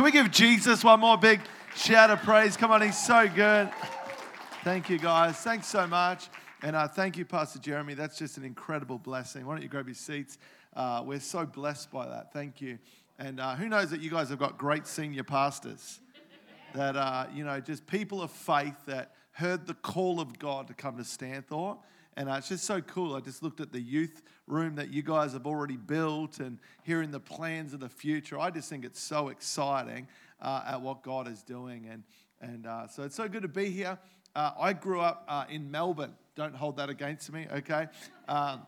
Can we give Jesus one more big shout of praise? Come on, he's so good. Thank you, guys. Thanks so much. And uh, thank you, Pastor Jeremy. That's just an incredible blessing. Why don't you grab your seats? Uh, we're so blessed by that. Thank you. And uh, who knows that you guys have got great senior pastors that, uh, you know, just people of faith that heard the call of God to come to Stanthorpe. And uh, it's just so cool. I just looked at the youth room that you guys have already built and hearing the plans of the future. I just think it's so exciting uh, at what God is doing. And, and uh, so it's so good to be here. Uh, I grew up uh, in Melbourne. Don't hold that against me, okay? Um,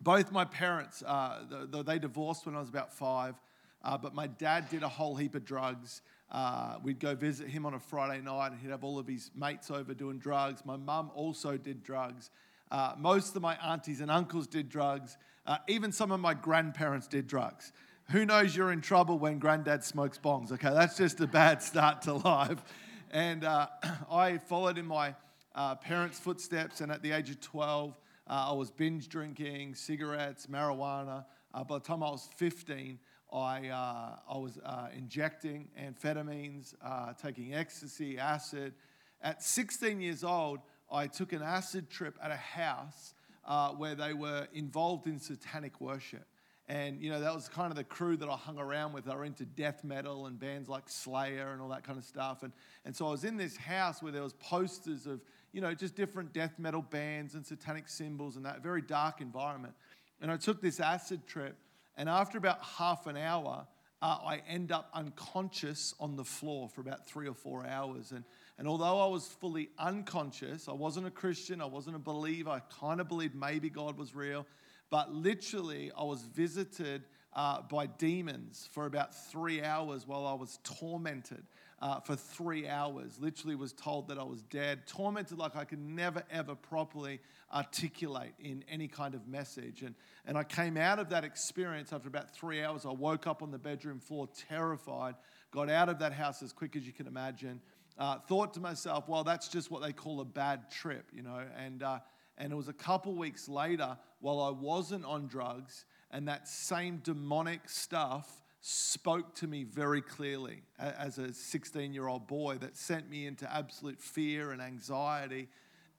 both my parents, uh, they divorced when I was about five, but my dad did a whole heap of drugs. Uh, we'd go visit him on a Friday night and he'd have all of his mates over doing drugs. My mum also did drugs. Uh, most of my aunties and uncles did drugs. Uh, even some of my grandparents did drugs. Who knows you're in trouble when granddad smokes bongs? Okay, that's just a bad start to life. And uh, I followed in my uh, parents' footsteps, and at the age of 12, uh, I was binge drinking cigarettes, marijuana. by the time I was 15, I, uh, I was uh, injecting amphetamines, uh, taking ecstasy, acid. At 16 years old, I took an acid trip at a house uh, where they were involved in satanic worship. And, you know, that was kind of the crew that I hung around with. They were into death metal and bands like Slayer and all that kind of stuff. And, and so I was in this house where there was posters of, you know, just different death metal bands and satanic symbols and that very dark environment. And I took this acid trip and after about half an hour, uh, I end up unconscious on the floor for about three or four hours. And, and although I was fully unconscious, I wasn't a Christian, I wasn't a believer, I kind of believed maybe God was real, but literally I was visited uh, by demons for about three hours while I was tormented uh, for three hours. Literally was told that I was dead, tormented like I could never, ever properly articulate in any kind of message. And, and I came out of that experience after about three hours. I woke up on the bedroom floor terrified, got out of that house as quick as you can imagine. Uh, thought to myself, well, that's just what they call a bad trip, you know. And, uh, and it was a couple weeks later, while I wasn't on drugs, and that same demonic stuff spoke to me very clearly as a 16 year old boy that sent me into absolute fear and anxiety.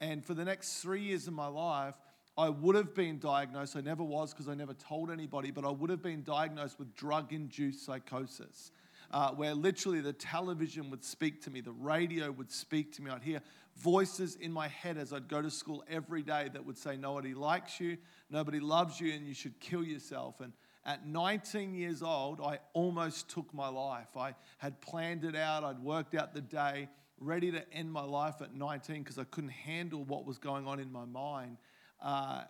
And for the next three years of my life, I would have been diagnosed, I never was because I never told anybody, but I would have been diagnosed with drug induced psychosis. Uh, where literally the television would speak to me, the radio would speak to me. I'd hear voices in my head as I'd go to school every day that would say, Nobody likes you, nobody loves you, and you should kill yourself. And at 19 years old, I almost took my life. I had planned it out, I'd worked out the day, ready to end my life at 19 because I couldn't handle what was going on in my mind. Uh,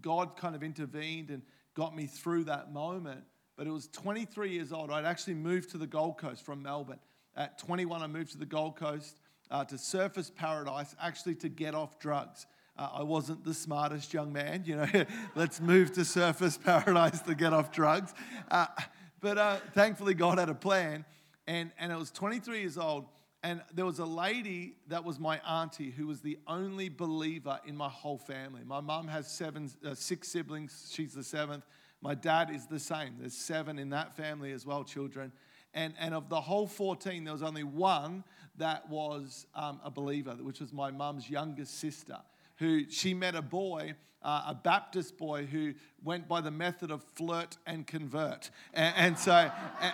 God kind of intervened and got me through that moment. But it was 23 years old. I'd actually moved to the Gold Coast from Melbourne. At 21, I moved to the Gold Coast uh, to Surfers Paradise, actually to get off drugs. Uh, I wasn't the smartest young man, you know. Let's move to Surfers Paradise to get off drugs. Uh, but uh, thankfully, God had a plan. And, and I was 23 years old. And there was a lady that was my auntie who was the only believer in my whole family. My mom has seven, uh, six siblings. She's the seventh. My dad is the same. There's seven in that family as well, children. And, and of the whole 14, there was only one that was um, a believer, which was my mum's youngest sister who she met a boy, uh, a Baptist boy, who went by the method of flirt and convert. And, and so,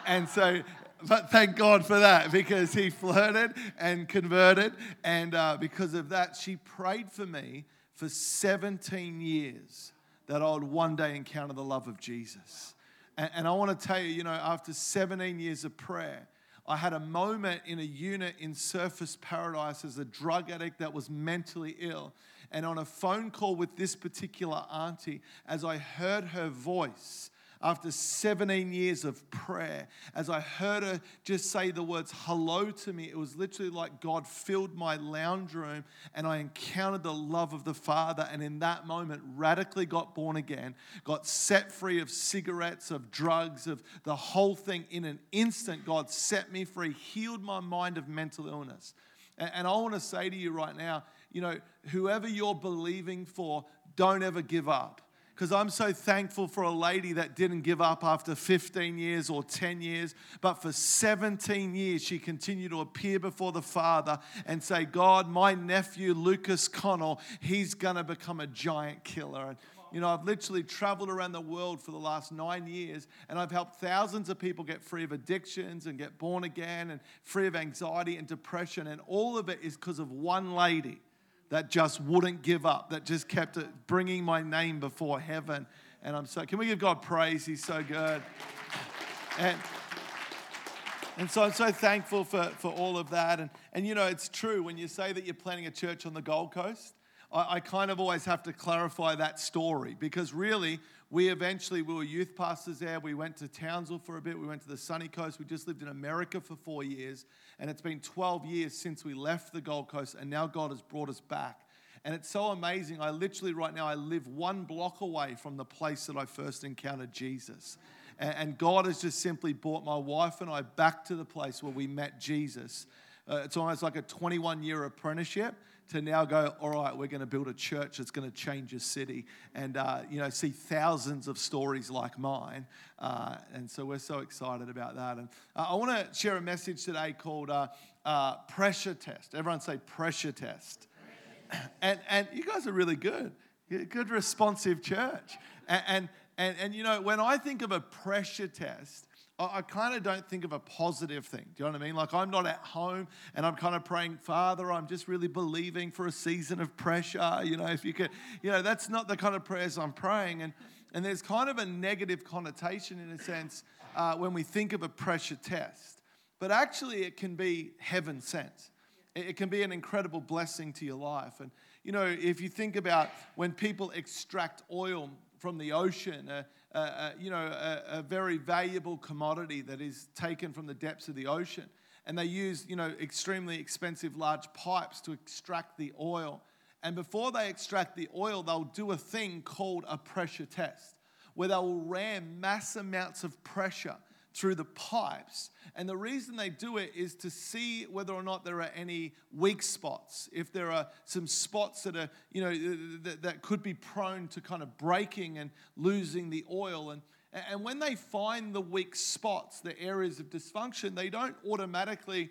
and so, but thank God for that because he flirted and converted. And uh, because of that, she prayed for me for 17 years that I would one day encounter the love of Jesus. And, and I want to tell you, you know, after 17 years of prayer, I had a moment in a unit in Surfers Paradise as a drug addict that was mentally ill and on a phone call with this particular auntie, as I heard her voice, after 17 years of prayer, as I heard her just say the words hello to me, it was literally like God filled my lounge room and I encountered the love of the Father. And in that moment, radically got born again, got set free of cigarettes, of drugs, of the whole thing. In an instant, God set me free, healed my mind of mental illness. And I want to say to you right now, you know, whoever you're believing for, don't ever give up. Because I'm so thankful for a lady that didn't give up after 15 years or 10 years, but for 17 years she continued to appear before the Father and say, God, my nephew Lucas Connell, he's going to become a giant killer. And, you know, I've literally traveled around the world for the last nine years and I've helped thousands of people get free of addictions and get born again and free of anxiety and depression. And all of it is because of one lady that just wouldn't give up, that just kept bringing my name before heaven. And I'm so, can we give God praise? He's so good. And, and so I'm so thankful for, for all of that. And, and you know, it's true when you say that you're planning a church on the Gold Coast, I, I kind of always have to clarify that story because really, we eventually, we were youth pastors there. We went to Townsville for a bit. We went to the sunny coast. We just lived in America for four years. And it's been 12 years since we left the Gold Coast. And now God has brought us back. And it's so amazing. I literally, right now, I live one block away from the place that I first encountered Jesus. And God has just simply brought my wife and I back to the place where we met Jesus. Uh, it's almost like a 21 year apprenticeship to now go, all right, we're going to build a church that's going to change a city and, uh, you know, see thousands of stories like mine. Uh, and so we're so excited about that. And uh, I want to share a message today called uh, uh, Pressure Test. Everyone say Pressure Test. And, and you guys are really good. good, responsive church. And, and, and, and, you know, when I think of a pressure test, I kind of don't think of a positive thing. Do you know what I mean? Like I'm not at home and I'm kind of praying, Father, I'm just really believing for a season of pressure. You know, if you could, you know, that's not the kind of prayers I'm praying. And, and there's kind of a negative connotation in a sense uh, when we think of a pressure test. But actually, it can be heaven sent. It can be an incredible blessing to your life. And, you know, if you think about when people extract oil from the ocean, uh, you know, a, a, very valuable commodity that is taken from the depths of the ocean. And they use, you know, extremely expensive large pipes to extract the oil. And before they extract the oil, they'll do a thing called a pressure test, where they will ram mass amounts of pressure through the pipes. And the reason they do it is to see whether or not there are any weak spots. If there are some spots that are, you know, that, that could be prone to kind of breaking and losing the oil. And, and when they find the weak spots, the areas of dysfunction, they don't automatically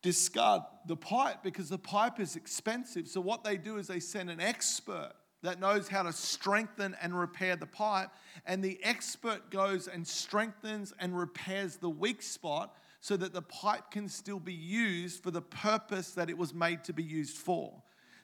discard the pipe because the pipe is expensive. So what they do is they send an expert that knows how to strengthen and repair the pipe. And the expert goes and strengthens and repairs the weak spot so that the pipe can still be used for the purpose that it was made to be used for.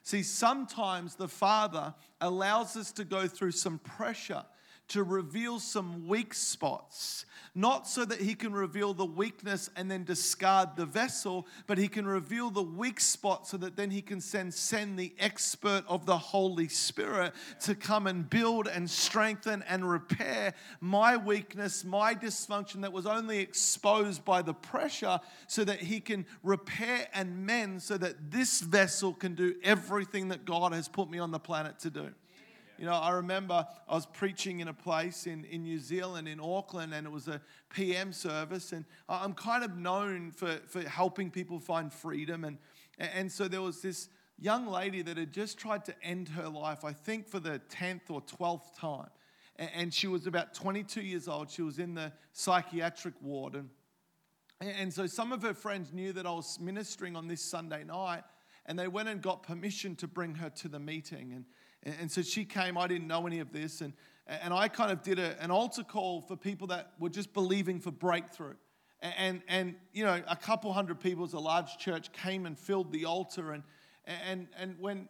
See, sometimes the Father allows us to go through some pressure to reveal some weak spots, not so that he can reveal the weakness and then discard the vessel, but he can reveal the weak spot so that then he can send, send the expert of the Holy Spirit to come and build and strengthen and repair my weakness, my dysfunction that was only exposed by the pressure, so that he can repair and mend so that this vessel can do everything that God has put me on the planet to do. You know, I remember I was preaching in a place in, in New Zealand, in Auckland, and it was a PM service. And I'm kind of known for, for helping people find freedom. And, and so there was this young lady that had just tried to end her life, I think for the 10th or 12th time. And she was about 22 years old. She was in the psychiatric ward. And, and so some of her friends knew that I was ministering on this Sunday night, and they went and got permission to bring her to the meeting. And and, and so she came, I didn't know any of this. And, and I kind of did a, an altar call for people that were just believing for breakthrough. And, and, and, you know, a couple hundred people, as a large church, came and filled the altar. And, and, and when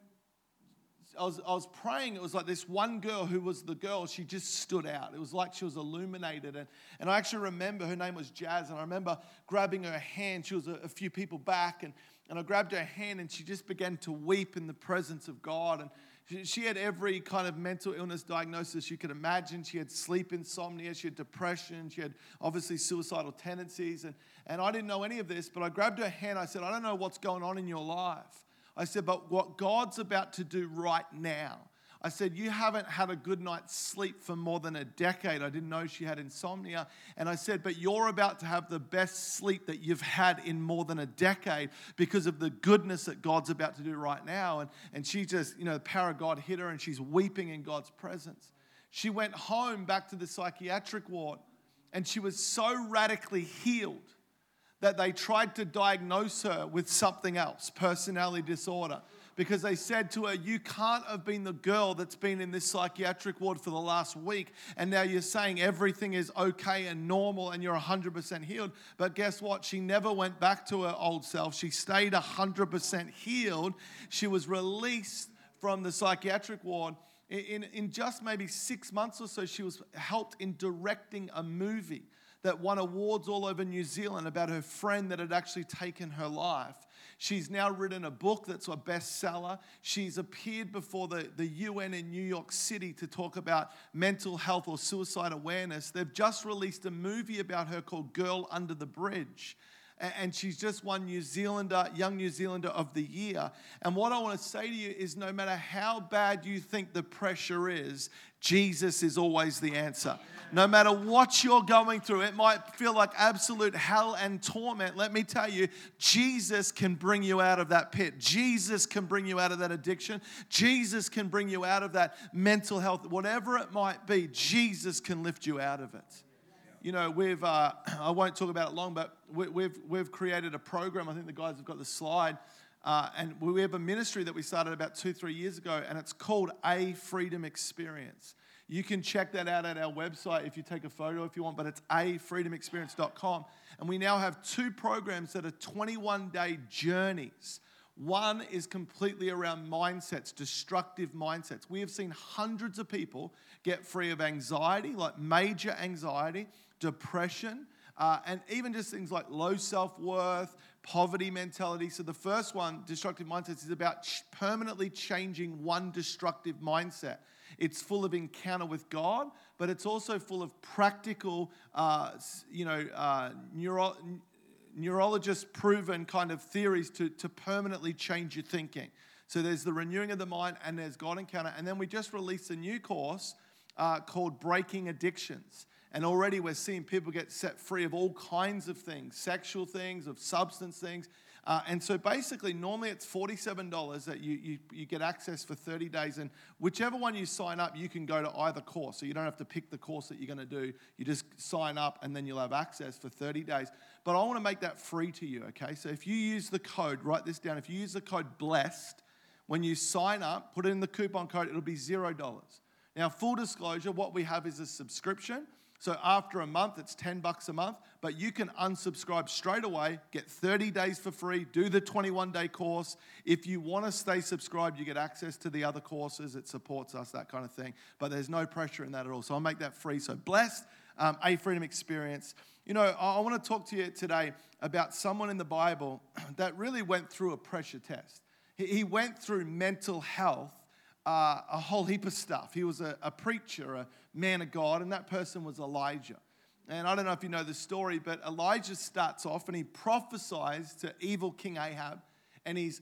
I was, I was praying, it was like this one girl who was the girl, she just stood out. It was like she was illuminated. And, and I actually remember her name was Jazz, and I remember grabbing her hand. She was a, a few people back, and, and I grabbed her hand, and she just began to weep in the presence of God. And, she had every kind of mental illness diagnosis you could imagine. She had sleep insomnia, she had depression, she had obviously suicidal tendencies. And, and I didn't know any of this, but I grabbed her hand. I said, I don't know what's going on in your life. I said, but what God's about to do right now I said, You haven't had a good night's sleep for more than a decade. I didn't know she had insomnia. And I said, But you're about to have the best sleep that you've had in more than a decade because of the goodness that God's about to do right now. And, and she just, you know, the power of God hit her and she's weeping in God's presence. She went home back to the psychiatric ward and she was so radically healed that they tried to diagnose her with something else, personality disorder because they said to her, You can't have been the girl that's been in this psychiatric ward for the last week, and now you're saying everything is okay and normal and you're 100% healed. But guess what? She never went back to her old self. She stayed 100% healed. She was released from the psychiatric ward. In, in just maybe six months or so, she was helped in directing a movie that won awards all over New Zealand about her friend that had actually taken her life. She's now written a book that's a bestseller. She's appeared before the, the UN in New York City to talk about mental health or suicide awareness. They've just released a movie about her called Girl Under the Bridge and she's just won New Zealander, Young New Zealander of the Year. And what I want to say to you is no matter how bad you think the pressure is, Jesus is always the answer. No matter what you're going through, it might feel like absolute hell and torment. Let me tell you, Jesus can bring you out of that pit. Jesus can bring you out of that addiction. Jesus can bring you out of that mental health, whatever it might be. Jesus can lift you out of it. You know, we've, uh, I won't talk about it long, but we, have we've created a program. I think the guys have got the slide. Uh, and we have a ministry that we started about two, three years ago, and it's called A Freedom Experience. You can check that out at our website if you take a photo if you want, but it's afreedomexperience.com. And we now have two programs that are 21 day journeys. One is completely around mindsets, destructive mindsets. We have seen hundreds of people get free of anxiety, like major anxiety, depression, uh, and even just things like low self worth, poverty mentality. So, the first one, destructive mindsets, is about permanently changing one destructive mindset. It's full of encounter with God, but it's also full of practical, uh, you know, uh, neuro, neurologist proven kind of theories to, to permanently change your thinking. So there's the renewing of the mind and there's God encounter. And then we just released a new course uh, called Breaking Addictions. And already we're seeing people get set free of all kinds of things sexual things, of substance things. Uh, and so basically, normally it's $47 that you, you, you get access for 30 days. And whichever one you sign up, you can go to either course. So you don't have to pick the course that you're going to do. You just sign up and then you'll have access for 30 days. But I want to make that free to you, okay? So if you use the code, write this down. If you use the code BLESSED, when you sign up, put it in the coupon code, it'll be $0. Now, full disclosure, what we have is a subscription. So after a month, it's 10 bucks a month, but you can unsubscribe straight away, get 30 days for free, do the 21 day course. If you want to stay subscribed, you get access to the other courses. It supports us, that kind of thing. But there's no pressure in that at all. So I'll make that free. So blessed, um, a freedom experience. You know, I, I want to talk to you today about someone in the Bible that really went through a pressure test. He, he went through mental health uh, a whole heap of stuff. He was a, a preacher, a man of God, and that person was Elijah. And I don't know if you know the story, but Elijah starts off and he prophesies to evil King Ahab and his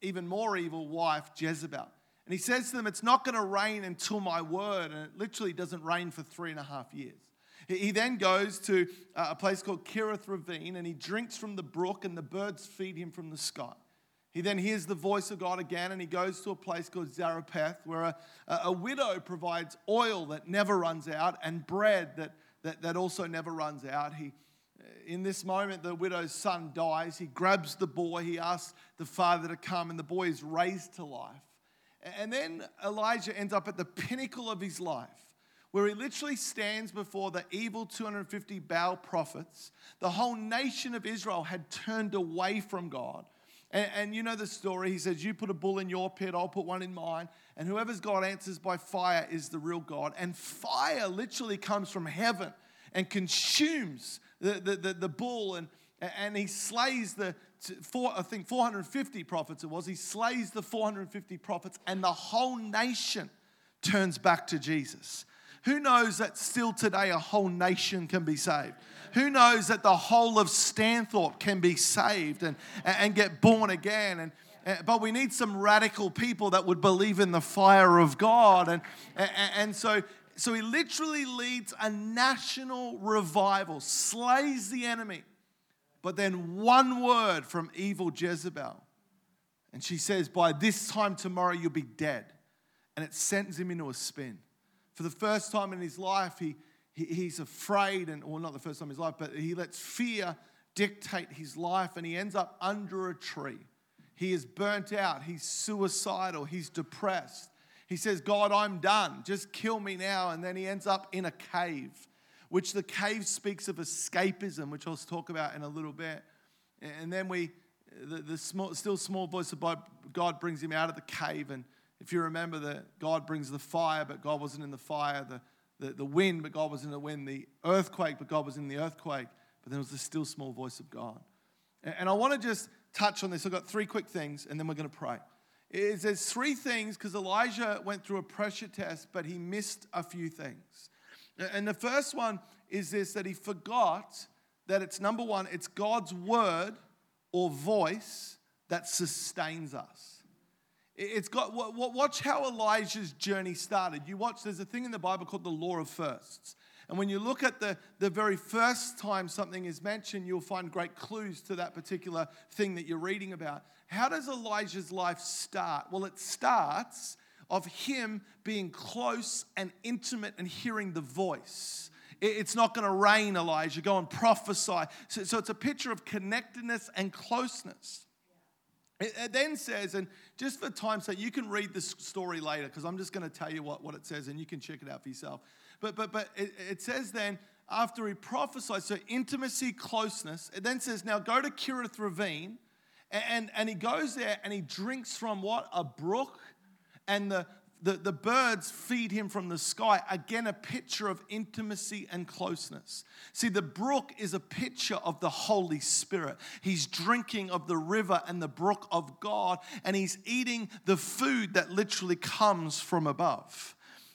even more evil wife, Jezebel. And he says to them, It's not going to rain until my word. And it literally doesn't rain for three and a half years. He then goes to a place called Kerith Ravine and he drinks from the brook, and the birds feed him from the sky. He then hears the voice of God again and he goes to a place called Zarephath where a, a widow provides oil that never runs out and bread that, that, that also never runs out. He, uh, in this moment, the widow's son dies. He grabs the boy, he asks the father to come, and the boy is raised to life. And then Elijah ends up at the pinnacle of his life where he literally stands before the evil 250 Baal prophets. The whole nation of Israel had turned away from God. And, and, you know the story. He says, You put a bull in your pit, I'll put one in mine. And whoever's God answers by fire is the real God. And fire literally comes from heaven and consumes the, the, the, the bull. And, and he slays the, four, I think 450 prophets it was. He slays the 450 prophets, and the whole nation turns back to Jesus. Who knows that still today a whole nation can be saved? Who knows that the whole of Stanthorpe can be saved and, and get born again? And, but we need some radical people that would believe in the fire of God. And, and so, so he literally leads a national revival, slays the enemy. But then one word from evil Jezebel. And she says, By this time tomorrow, you'll be dead. And it sends him into a spin. For the first time in his life, he, he, he's afraid, and well, not the first time in his life, but he lets fear dictate his life, and he ends up under a tree. He is burnt out, he's suicidal, he's depressed. He says, God, I'm done. Just kill me now. And then he ends up in a cave, which the cave speaks of escapism, which I'll talk about in a little bit. And then we, the, the small, still small voice of God brings him out of the cave. And if you remember that God brings the fire, but God wasn't in the fire, the, the, the wind, but God was in the wind, the earthquake, but God was in the earthquake. But then there was the still small voice of God. And, and I want to just touch on this. I've got three quick things, and then we're going to pray is there's three things because Elijah went through a pressure test, but he missed a few things. And the first one is this that he forgot that it's number one, it's God's word or voice that sustains us. It's got, watch how Elijah's journey started. You watch, there's a thing in the Bible called the law of firsts. And when you look at the, the very first time something is mentioned, you'll find great clues to that particular thing that you're reading about. How does Elijah's life start? Well, it starts of him being close and intimate and hearing the voice. It's not going to rain, Elijah. Go and prophesy. So, so it's a picture of connectedness and closeness. It, then says, and just for time's sake, you can read this story later because I'm just going to tell you what, what it says and you can check it out for yourself. But, but, but it, it says then, after he prophesied, so intimacy, closeness, it then says, now go to Kerith Ravine. And, and he goes there and he drinks from what? A brook. And the, the, the birds feed him from the sky. Again, a picture of intimacy and closeness. See, the brook is a picture of the Holy Spirit. He's drinking of the river and the brook of God, and he's eating the food that literally comes from above.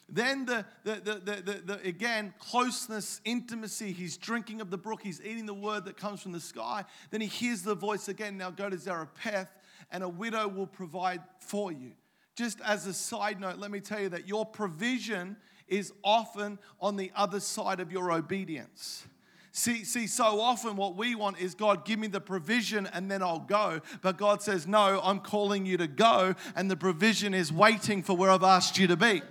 Then the, the, the, the, the, again, closeness, intimacy. He's drinking of the brook. He's eating the word that comes from the sky. Then he hears the voice again. Now go to Zarephath, and a widow will provide for you. Just as a side note, let me tell you that your provision is often on the other side of your obedience. See, see, so often what we want is God, give me the provision and then I'll go. But God says, No, I'm calling you to go, and the provision is waiting for where I've asked you to be.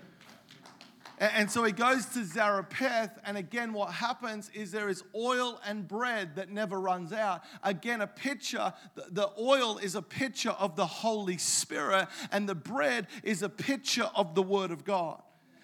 And so he goes to Zarephath, and again, what happens is there is oil and bread that never runs out. Again, a picture, the oil is a picture of the Holy Spirit, and the bread is a picture of the Word of God.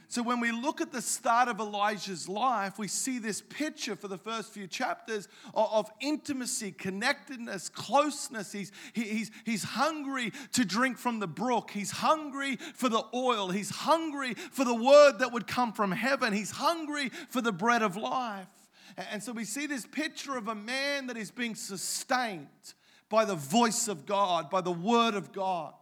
So when we look at the start of Elijah's life, we see this picture for the first few chapters of, intimacy, connectedness, closeness. He's, he's, he's hungry to drink from the brook. He's hungry for the oil. He's hungry for the word that would come from heaven. He's hungry for the bread of life. And so we see this picture of a man that is being sustained by the voice of God, by the word of God.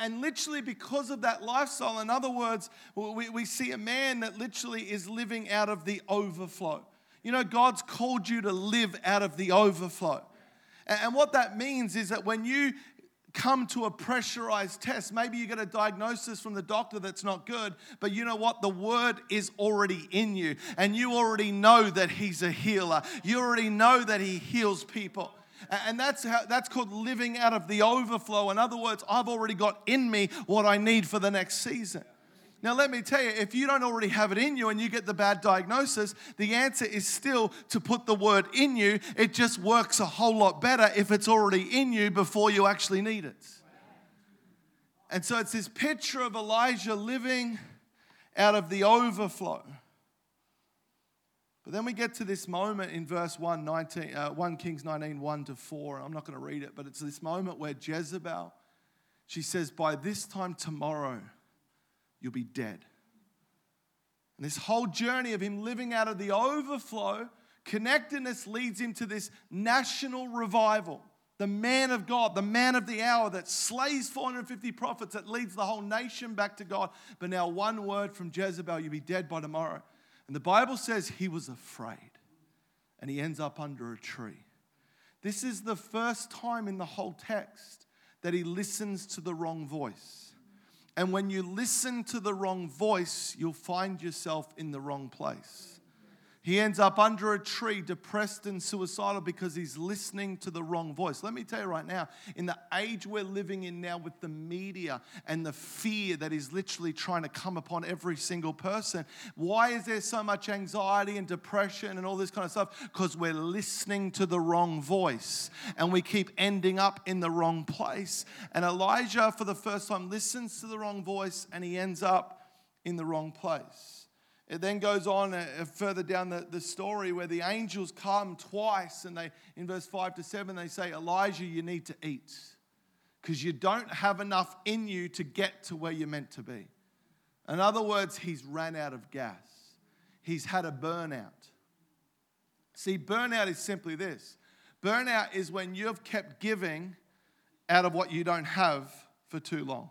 And literally, because of that lifestyle, in other words, we, we see a man that literally is living out of the overflow. You know, God's called you to live out of the overflow. And what that means is that when you come to a pressurized test, maybe you get a diagnosis from the doctor that's not good, but you know what? The word is already in you, and you already know that He's a healer. You already know that He heals people. And that's, how, that's called living out of the overflow. In other words, I've already got in me what I need for the next season. Now, let me tell you, if you don't already have it in you and you get the bad diagnosis, the answer is still to put the word in you. It just works a whole lot better if it's already in you before you actually need it. And so it's this picture of Elijah living out of the overflow. But then we get to this moment in verse 1, 19, uh, 1 Kings 19, 1 to 4. I'm not going to read it, but it's this moment where Jezebel, she says, By this time tomorrow, you'll be dead. And this whole journey of him living out of the overflow, connectedness leads him to this national revival. The man of God, the man of the hour that slays 450 prophets, that leads the whole nation back to God. But now, one word from Jezebel, you'll be dead by tomorrow. And the Bible says he was afraid and he ends up under a tree. This is the first time in the whole text that he listens to the wrong voice. And when you listen to the wrong voice, you'll find yourself in the wrong place. He ends up under a tree, depressed and suicidal because he's listening to the wrong voice. Let me tell you right now, in the age we're living in now with the media and the fear that is literally trying to come upon every single person, why is there so much anxiety and depression and all this kind of stuff? Because we're listening to the wrong voice and we keep ending up in the wrong place. And Elijah, for the first time, listens to the wrong voice and he ends up in the wrong place. It then goes on uh, uh, further down the, the story where the angels come twice and they, in verse 5 to 7, they say, Elijah, you need to eat because you don't have enough in you to get to where you're meant to be. In other words, he's ran out of gas, he's had a burnout. See, burnout is simply this burnout is when you've kept giving out of what you don't have for too long.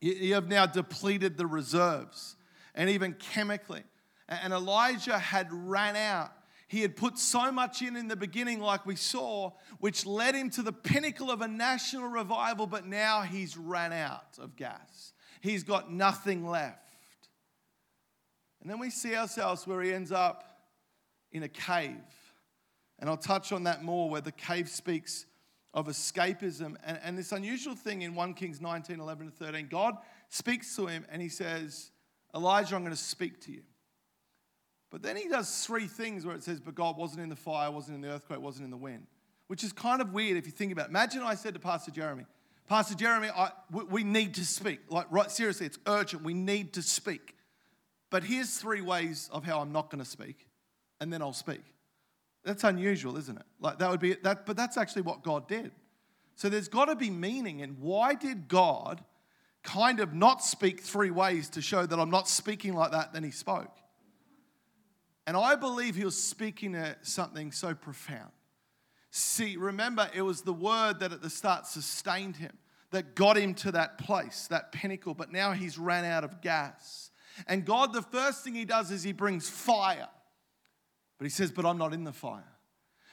You have now depleted the reserves and even chemically. And Elijah had ran out. He had put so much in in the beginning, like we saw, which led him to the pinnacle of a national revival, but now he's ran out of gas. He's got nothing left. And then we see ourselves where he ends up in a cave. And I'll touch on that more, where the cave speaks of escapism. And, and this unusual thing in 1 Kings 19 11 to 13, God speaks to him and he says, Elijah, I'm going to speak to you. But then he does three things where it says, But God wasn't in the fire, wasn't in the earthquake, wasn't in the wind, which is kind of weird if you think about it. Imagine I said to Pastor Jeremy, Pastor Jeremy, I, we, we need to speak. Like, right, seriously, it's urgent. We need to speak. But here's three ways of how I'm not going to speak, and then I'll speak. That's unusual, isn't it? Like, that would be that, but that's actually what God did. So there's got to be meaning in why did God kind of not speak three ways to show that I'm not speaking like that, then he spoke. And I believe he was speaking something so profound. See, remember, it was the word that at the start sustained him, that got him to that place, that pinnacle, but now he's ran out of gas. And God, the first thing he does is he brings fire. But he says, But I'm not in the fire.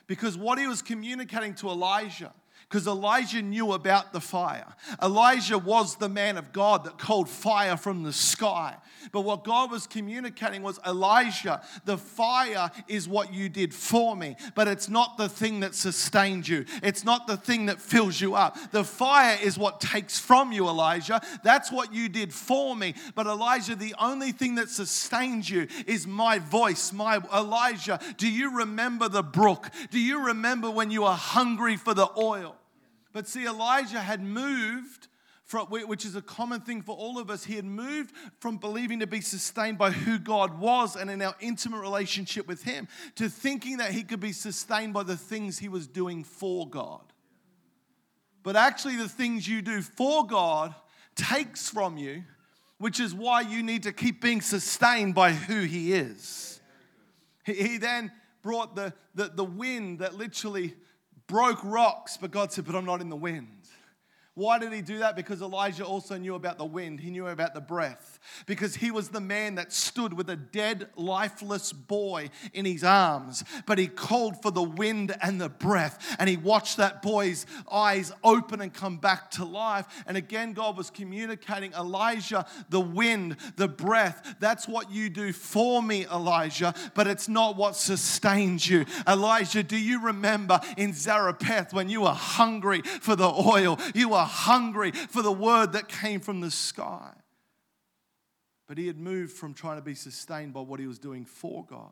Because what he was communicating to Elijah because Elijah knew about the fire. Elijah was the man of God that called fire from the sky. But what God was communicating was Elijah, the fire is what you did for me, but it's not the thing that sustained you. It's not the thing that fills you up. The fire is what takes from you, Elijah. That's what you did for me. But Elijah, the only thing that sustains you is my voice, my Elijah. Do you remember the brook? Do you remember when you were hungry for the oil? But see, Elijah had moved from, which is a common thing for all of us. He had moved from believing to be sustained by who God was and in our intimate relationship with Him to thinking that he could be sustained by the things he was doing for God. But actually, the things you do for God takes from you, which is why you need to keep being sustained by who He is. He, then brought the, the, the wind that literally broke rocks, but God said, But I'm not in the wind. Why did he do that? Because Elijah also knew about the wind, he knew about the breath. Because he was the man that stood with a dead, lifeless boy in his arms. But he called for the wind and the breath, and he watched that boy's eyes open and come back to life. And again, God was communicating Elijah, the wind, the breath. That's what you do for me, Elijah, but it's not what sustains you. Elijah, do you remember in Zarephath when you were hungry for the oil? You were hungry for the word that came from the sky. But he had moved from trying to be sustained by what he was doing for God.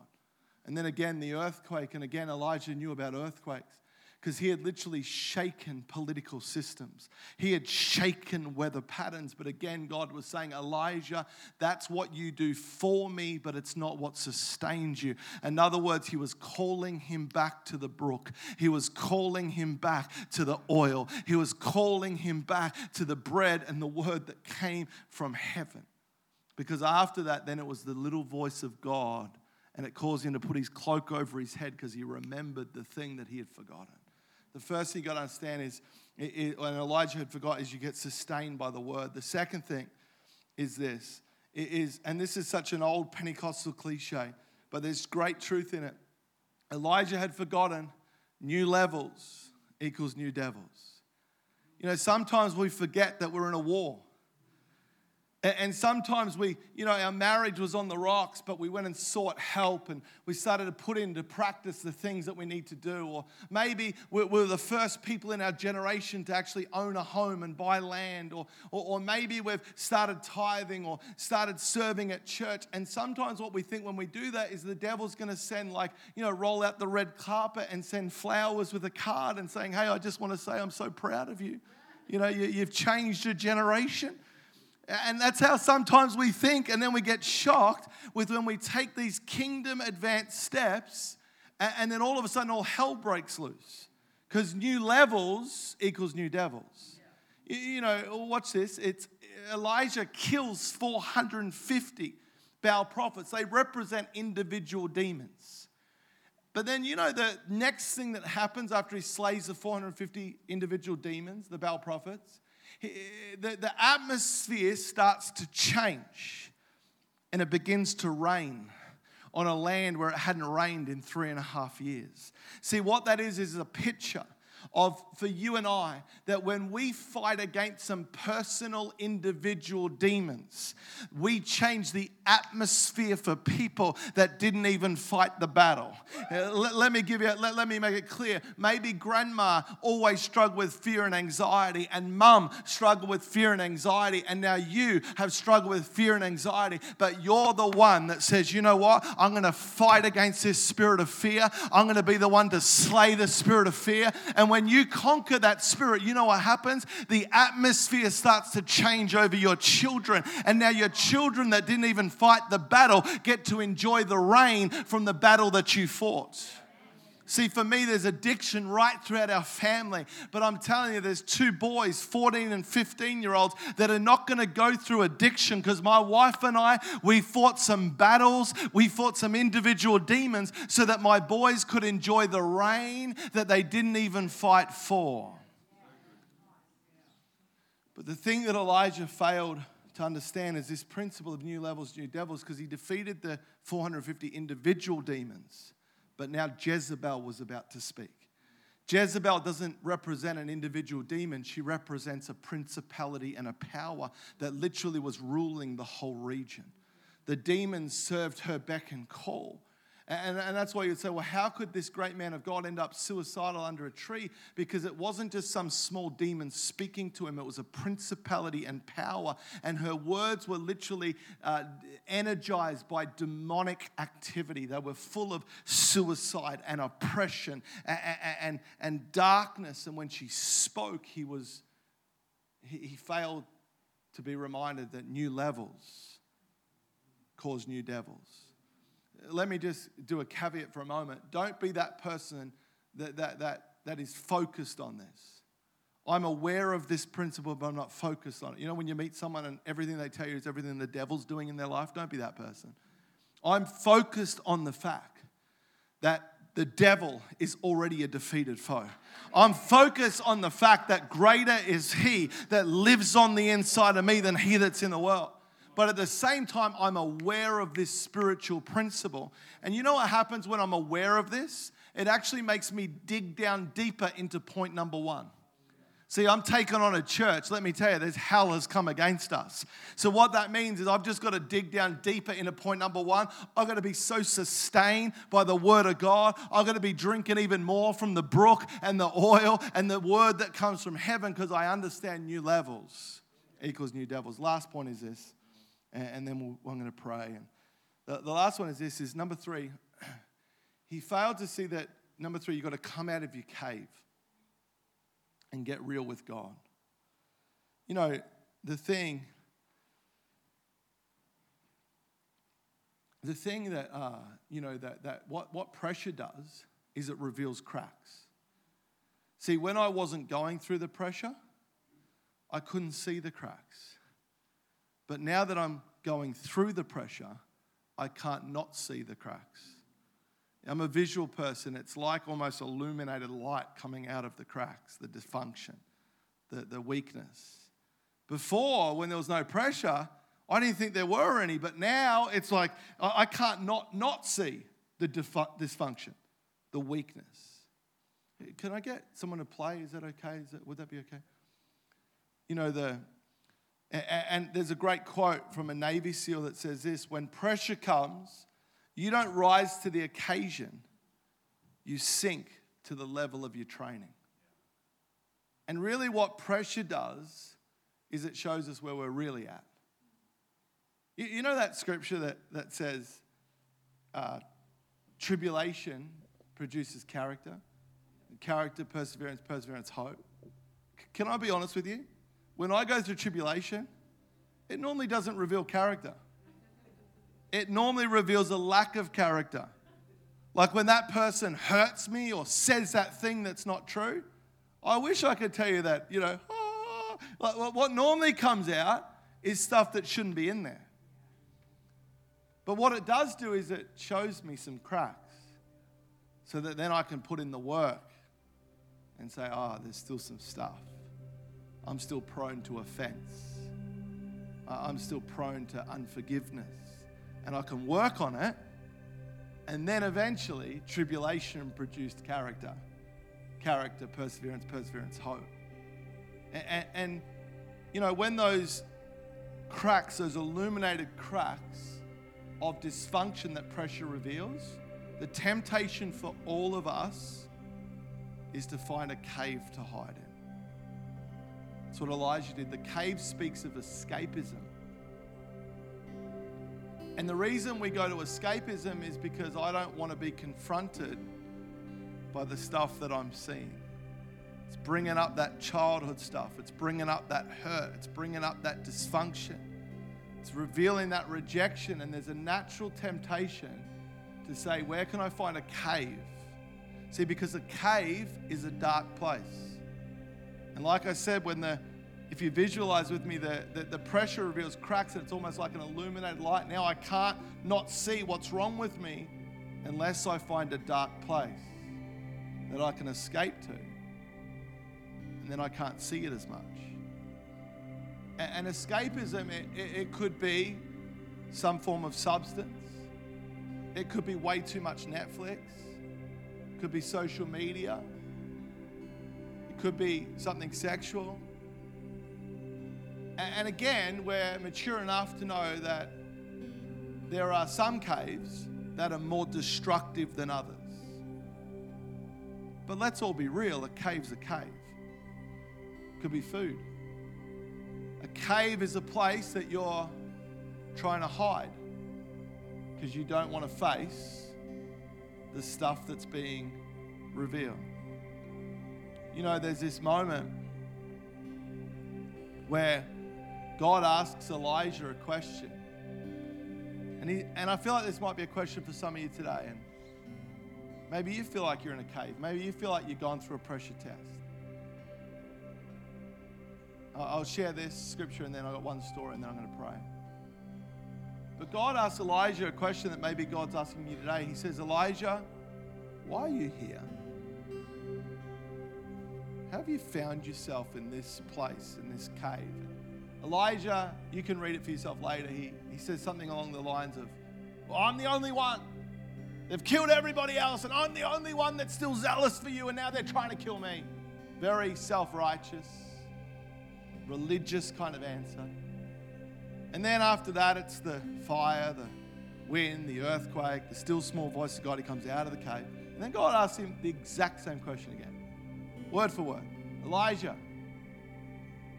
And then again, the earthquake. And again, Elijah knew about earthquakes because he had literally shaken political systems. He had shaken weather patterns. But again, God was saying, Elijah, that's what you do for me, but it's not what sustains you. In other words, he was calling him back to the brook. He was calling him back to the oil. He was calling him back to the bread and the word that came from heaven. Because after that, then it was the little voice of God and it caused him to put his cloak over his head because he remembered the thing that he had forgotten the first thing you got to understand is, when Elijah had forgot, is you get sustained by the word. The second thing is this, it is, and this is such an old Pentecostal cliche, but there's great truth in it. Elijah had forgotten new levels equals new devils. You know, sometimes we forget that we're in a war. And sometimes we, you know, our marriage was on the rocks, but we went and sought help and we started to put into practice the things that we need to do. Or maybe we're the first people in our generation to actually own a home and buy land. Or, or, or maybe we've started tithing or started serving at church. And sometimes what we think when we do that is the devil's going to send, like, you know, roll out the red carpet and send flowers with a card and saying, hey, I just want to say I'm so proud of you. You know, you, you've changed your generation. And that's how sometimes we think, and then we get shocked with when we take these kingdom advanced steps, and then all of a sudden all hell breaks loose. Because new levels equals new devils. You know, watch this. It's Elijah kills 450 Baal prophets. They represent individual demons. But then, you know, the next thing that happens after he slays the 450 individual demons, the Baal prophets, the, the atmosphere starts to change and it begins to rain on a land where it hadn't rained in three and a half years. See, what that is is a picture of for you and I that when we fight against some personal individual demons, we change the atmosphere for people that didn't even fight the battle. Uh, let, let, me give you, let, let me make it clear. Maybe grandma always struggled with fear and anxiety, and mum struggled with fear and anxiety, and now you have struggled with fear and anxiety, but you're the one that says, you know what? I'm going to fight against this spirit of fear. I'm going to be the one to slay the spirit of fear. And when you conquer that spirit, you know what happens? The atmosphere starts to change over your children. And now your children that didn't even fight the battle get to enjoy the rain from the battle that you fought. See, for me, there's addiction right throughout our family. But I'm telling you, there's two boys, 14 and 15 year olds, that are not going to go through addiction because my wife and I, we fought some battles, we fought some individual demons so that my boys could enjoy the rain that they didn't even fight for. But the thing that Elijah failed to understand is this principle of new levels, new devils, because he defeated the 450 individual demons but now Jezebel was about to speak. Jezebel doesn't represent an individual demon, she represents a principality and a power that literally was ruling the whole region. The demons served her beck and call. And, and that's why you'd say, well, how could this great man of God end up suicidal under a tree? Because it wasn't just some small demon speaking to him, it was a principality and power. And her words were literally uh, energized by demonic activity. They were full of suicide and oppression and, and, and darkness. And when she spoke, he was he, he failed to be reminded that new levels cause new devils let me just do a caveat for a moment. Don't be that person that, that, that, that is focused on this. I'm aware of this principle, but I'm not focused on it. You know, when you meet someone and everything they tell you is everything the devil's doing in their life, don't be that person. I'm focused on the fact that the devil is already a defeated foe. I'm focused on the fact that greater is he that lives on the inside of me than he that's in the world but at the same time, I'm aware of this spiritual principle. And you know what happens when I'm aware of this? It actually makes me dig down deeper into point number one. See, I'm taking on a church. Let me tell you, there's hell has come against us. So, what that means is I've just got to dig down deeper into point number one. I've got to be so sustained by the word of God. I've got to be drinking even more from the brook and the oil and the word that comes from heaven because I understand new levels equals new devils. Last point is this and, then we'll, I'm going to pray. And the, the last one is this: is number three. He failed to see that number three. You've got to come out of your cave and get real with God. You know the thing. The thing that uh, you know that that what what pressure does is it reveals cracks. See, when I wasn't going through the pressure, I couldn't see the cracks. But now that I'm going through the pressure, I can't not see the cracks. I'm a visual person. It's like almost illuminated light coming out of the cracks, the dysfunction, the, the weakness. Before, when there was no pressure, I didn't think there were any, but now it's like I can't not, not see the dysfunction, the weakness. Can I get someone to play? Is that okay? Is that, would that be okay? You know, the, And there's a great quote from a Navy SEAL that says this When pressure comes, you don't rise to the occasion, you sink to the level of your training. And really, what pressure does is it shows us where we're really at. You, know that scripture that, that says, uh, tribulation produces character, character, perseverance, perseverance, hope. Can I be honest with you? When I go through tribulation, it normally doesn't reveal character. It normally reveals a lack of character. Like when that person hurts me or says that thing that's not true, I wish I could tell you that, you know, ah, like what normally comes out is stuff that shouldn't be in there. But what it does do is it shows me some cracks so that then I can put in the work and say, oh, there's still some stuff. I'm still prone to offense. I'm still prone to unforgiveness. And I can work on it. And then eventually, tribulation produced character. Character, perseverance, perseverance, hope. And, and, and, you know, when those cracks, those illuminated cracks of dysfunction that pressure reveals, the temptation for all of us is to find a cave to hide in. That's what Elijah did. The cave speaks of escapism. And the reason we go to escapism is because I don't want to be confronted by the stuff that I'm seeing. It's bringing up that childhood stuff, it's bringing up that hurt, it's bringing up that dysfunction, it's revealing that rejection. And there's a natural temptation to say, Where can I find a cave? See, because a cave is a dark place. And like I said, when the if you visualize with me, the, the, the, pressure reveals cracks and it's almost like an illuminated light. Now I can't not see what's wrong with me unless I find a dark place that I can escape to. And then I can't see it as much. And, and escapism, it, it, it could be some form of substance, it could be way too much Netflix, it could be social media, could be something sexual. And again, we're mature enough to know that there are some caves that are more destructive than others. But let's all be real a cave's a cave. Could be food. A cave is a place that you're trying to hide because you don't want to face the stuff that's being revealed. You know, there's this moment where God asks Elijah a question. And, he, and I feel like this might be a question for some of you today. And maybe you feel like you're in a cave. Maybe you feel like you've gone through a pressure test. I'll share this scripture and then I've got one story and then I'm going to pray. But God asks Elijah a question that maybe God's asking you today. He says, Elijah, why are you here? How have you found yourself in this place, in this cave? Elijah, you can read it for yourself later. He, he says something along the lines of, Well, I'm the only one. They've killed everybody else, and I'm the only one that's still zealous for you, and now they're trying to kill me. Very self righteous, religious kind of answer. And then after that, it's the fire, the wind, the earthquake, the still small voice of God. He comes out of the cave. And then God asks him the exact same question again, word for word Elijah,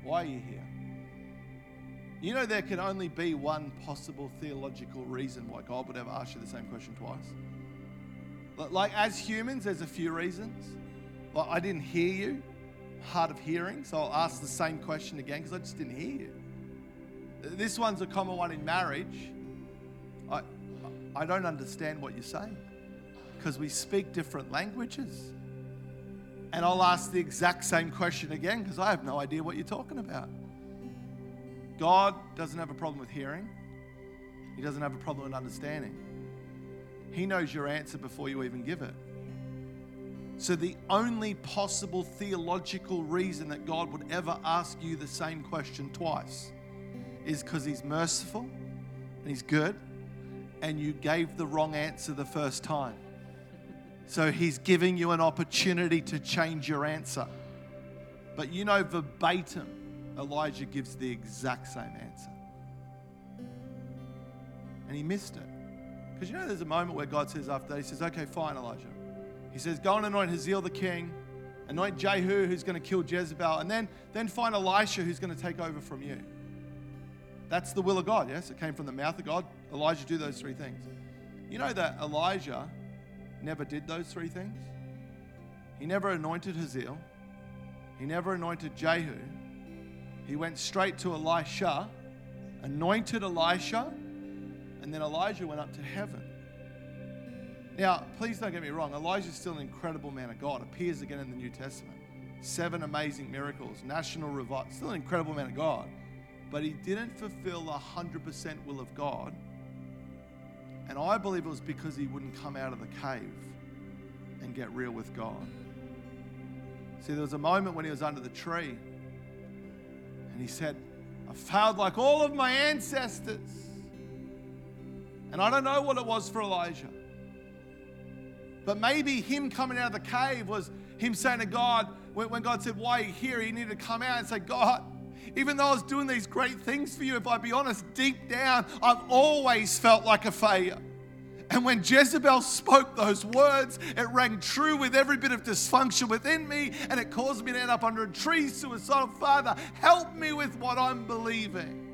why are you here? You know, there can only be one possible theological reason why God would ever ask you the same question twice. Like, as humans, there's a few reasons. Like, I didn't hear you, hard of hearing, so I'll ask the same question again because I just didn't hear you. This one's a common one in marriage. I, I don't understand what you're saying because we speak different languages. And I'll ask the exact same question again because I have no idea what you're talking about. God doesn't have a problem with hearing, He doesn't have a problem with understanding. He knows your answer before you even give it. So, the only possible theological reason that God would ever ask you the same question twice is because He's merciful and He's good, and you gave the wrong answer the first time. So, He's giving you an opportunity to change your answer. But you know verbatim Elijah gives the exact same answer. And he missed it. Because you know, there's a moment where God says after that, He says, Okay, fine, Elijah. He says, Go and anoint Hazael the king, anoint Jehu, who's going to kill Jezebel, and then, then find Elisha, who's going to take over from you. That's the will of God, yes? It came from the mouth of God. Elijah, do those three things. You know that Elijah never did those three things? He never anointed Hazael, he never anointed Jehu. He went straight to Elisha, anointed Elisha, and then Elijah went up to heaven. Now, please don't get me wrong, Elijah's still an incredible man of God, appears again in the New Testament. Seven amazing miracles, national revival, still an incredible man of God. But he didn't fulfill the 100% will of God. And I believe it was because he wouldn't come out of the cave and get real with God. See, there was a moment when he was under the tree and he said, I failed like all of my ancestors. And I don't know what it was for Elijah. But maybe him coming out of the cave was him saying to God, when God said, Why are you here? He needed to come out and say, God, even though I was doing these great things for you, if I be honest, deep down, I've always felt like a failure. And when Jezebel spoke those words, it rang true with every bit of dysfunction within me, and it caused me to end up under a tree, suicidal. Father, help me with what I'm believing.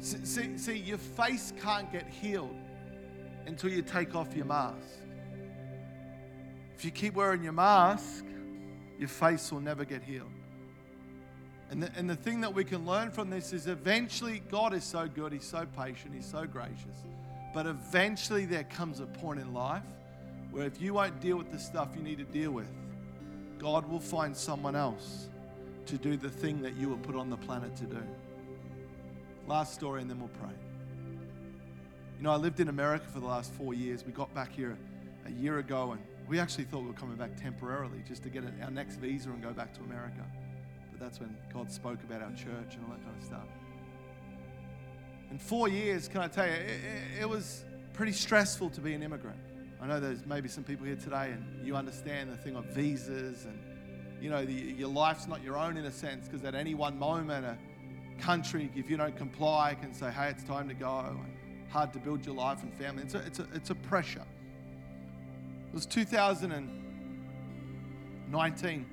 See, see, your face can't get healed until you take off your mask. If you keep wearing your mask, your face will never get healed. And the, and the thing that we can learn from this is eventually, God is so good, He's so patient, He's so gracious. But eventually, there comes a point in life where if you won't deal with the stuff you need to deal with, God will find someone else to do the thing that you were put on the planet to do. Last story, and then we'll pray. You know, I lived in America for the last four years. We got back here a year ago, and we actually thought we were coming back temporarily just to get our next visa and go back to America. That's when God spoke about our church and all that kind of stuff. In four years, can I tell you, it, it, it was pretty stressful to be an immigrant. I know there's maybe some people here today, and you understand the thing of visas, and you know, the, your life's not your own in a sense, because at any one moment, a, country, if you don't comply, can say, hey, it's time to go. Hard to build your life and family. It's a, it's a, it's a pressure. It was 2019.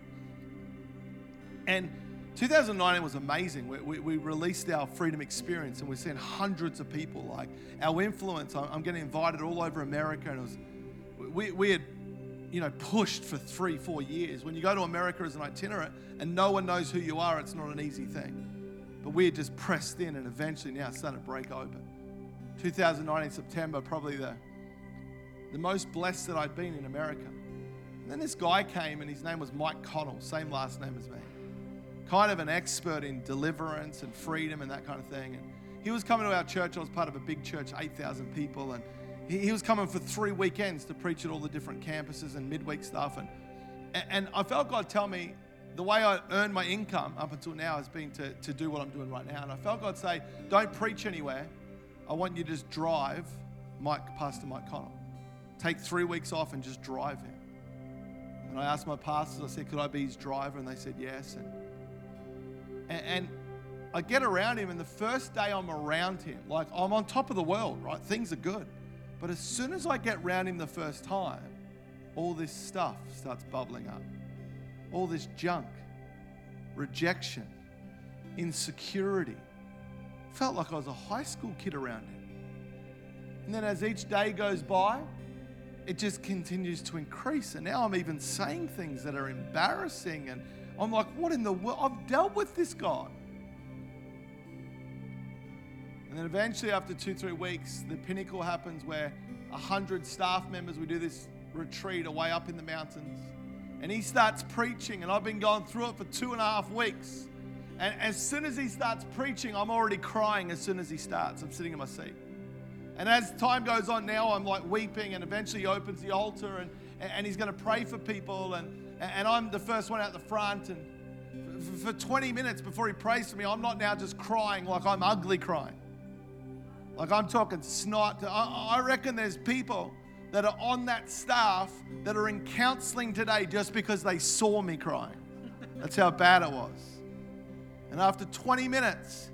And 2019 was amazing. We, we, we, released our freedom experience and we're seeing hundreds of people. Like our influence, I'm, I'm getting invited all over America. And was, we, we had, you know, pushed for three, four years. When you go to America as an itinerant and no one knows who you are, it's not an easy thing. But we had just pressed in and eventually now it's starting to break open. 2019 September, probably the, the most blessed that I'd been in America. And then this guy came and his name was Mike Connell, same last name as me. Kind of an expert in deliverance and freedom and that kind of thing. And he was coming to our church. I was part of a big church, 8,000 people. And he, he was coming for three weekends to preach at all the different campuses and midweek stuff. And, and I felt God tell me, the way I earned my income up until now has been to, to do what I'm doing right now. And I felt God say, don't preach anywhere. I want you to just drive Mike, Pastor Mike Connell. Take three weeks off and just drive him. And I asked my pastors, I said, could I be his driver? And they said yes. And, and, and I get around him, and the first day I'm around him, like I'm on top of the world, right? Things are good. But as soon as I get around him the first time, all this stuff starts bubbling up all this junk, rejection, insecurity. Felt like I was a high school kid around him. And then as each day goes by, it just continues to increase. And now I'm even saying things that are embarrassing. And I'm like, what in the world? I've dealt with this guy. And then eventually, after two, three weeks, the pinnacle happens where a hundred staff members, we do this retreat away up in the mountains and he starts preaching, and I've been going through it for two and a half weeks. And as soon as he starts preaching, I'm already crying as soon as he starts. I'm sitting in my seat. And as time goes on now, I'm like weeping, and eventually he opens the altar and, and he's going to pray for people. And, and I'm the first one out the front. And for 20 minutes before he prays for me, I'm not now just crying like I'm ugly crying. Like I'm talking snot. I, reckon there's people that are on that staff that are in counseling today just because they saw me crying. That's how bad it was. And after 20 minutes,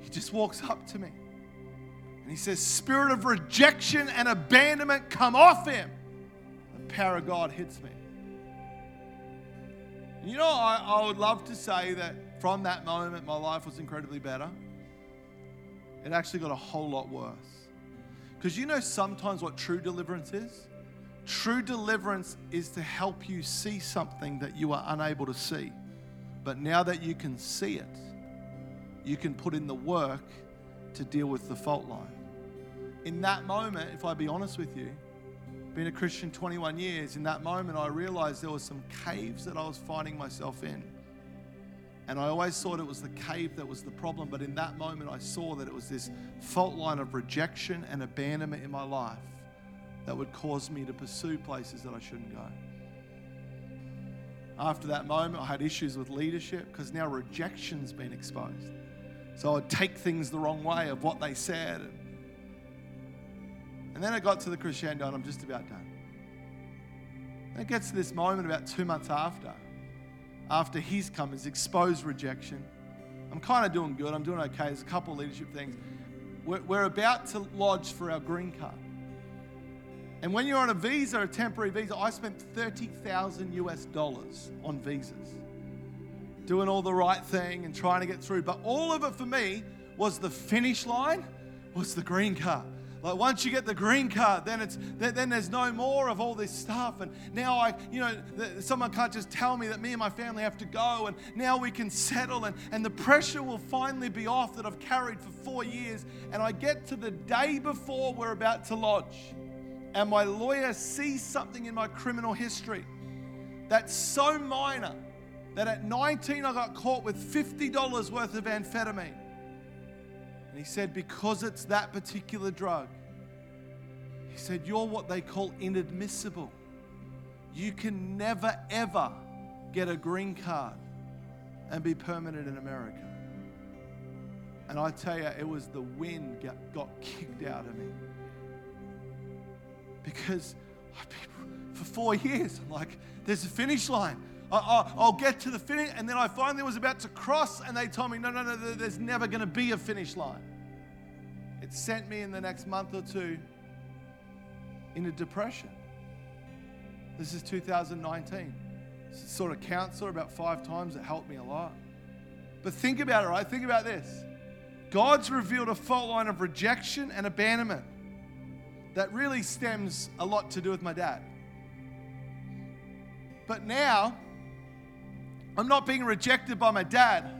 he just walks up to me and he says, Spirit of rejection and abandonment, come off him. The power of God hits me. You know, I, I would love to say that from that moment, my life was incredibly better. It actually got a whole lot worse. Because you know sometimes what true deliverance is? True deliverance is to help you see something that you are unable to see. But now that you can see it, you can put in the work to deal with the fault line. In that moment, if I be honest with you, being a Christian 21 years, in that moment I realized there were some caves that I was finding myself in. And I always thought it was the cave that was the problem, but in that moment I saw that it was this fault line of rejection and abandonment in my life that would cause me to pursue places that I shouldn't go. After that moment, I had issues with leadership because now rejection's been exposed. So I'd take things the wrong way of what they said. And then I got to the crescendo, and I'm just about done. And it gets to this moment about two months after, after he's come, has exposed rejection. I'm kind of doing good. I'm doing okay. There's a couple leadership things. We're, we're about to lodge for our green card. And when you're on a visa, a temporary visa, I spent 30,000 US dollars on visas, doing all the right thing and trying to get through. But all of it for me was the finish line, was the green card. Like once you get the green card, then it's then there's no more of all this stuff. And now I, you know, someone can't just tell me that me and my family have to go, and now we can settle, and and the pressure will finally be off that I've carried for four years. And I get to the day before we're about to lodge, and my lawyer sees something in my criminal history that's so minor that at 19 I got caught with $50 worth of amphetamine. And he said, because it's that particular drug, he said, you're what they call inadmissible. You can never, ever get a green card and be permanent in America. And I tell you, it was the wind got, got kicked out of me because I've been, for four years, I'm like, there's a finish line. I'll get to the finish. And then I finally was about to cross, and they told me, no, no, no, there's never going to be a finish line. It sent me in the next month or two in a depression. This is 2019. Sort of counselor about five times. It helped me a lot. But think about it, right? Think about this. God's revealed a fault line of rejection and abandonment that really stems a lot to do with my dad. But now, I'm not being rejected by my dad,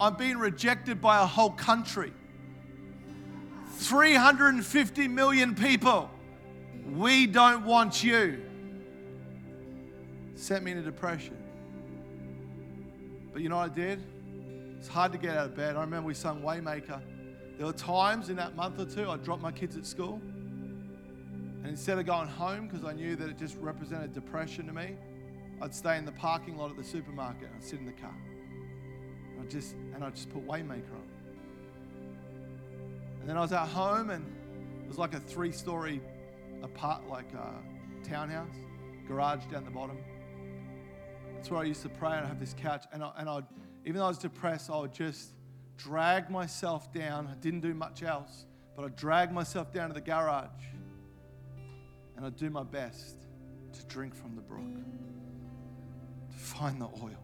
I'm being rejected by a whole country. 350 million people. We don't want you. Sent me into depression. But you know what I did? It's hard to get out of bed. I remember we sung Waymaker. There were times in that month or two I dropped my kids at school and instead of going home, because I knew that it just represented depression to me, I'd stay in the parking lot at the supermarket and I'd sit in the car. And I'd just, and I'd just put Waymaker on. And then I was at home and it was like a three story apart, like a townhouse, garage down the bottom. That's where I used to pray and I have this couch. And, I, and I'd, even though I was depressed, I would just drag myself down. I didn't do much else, but I'd drag myself down to the garage and I'd do my best to drink from the brook, find the oil,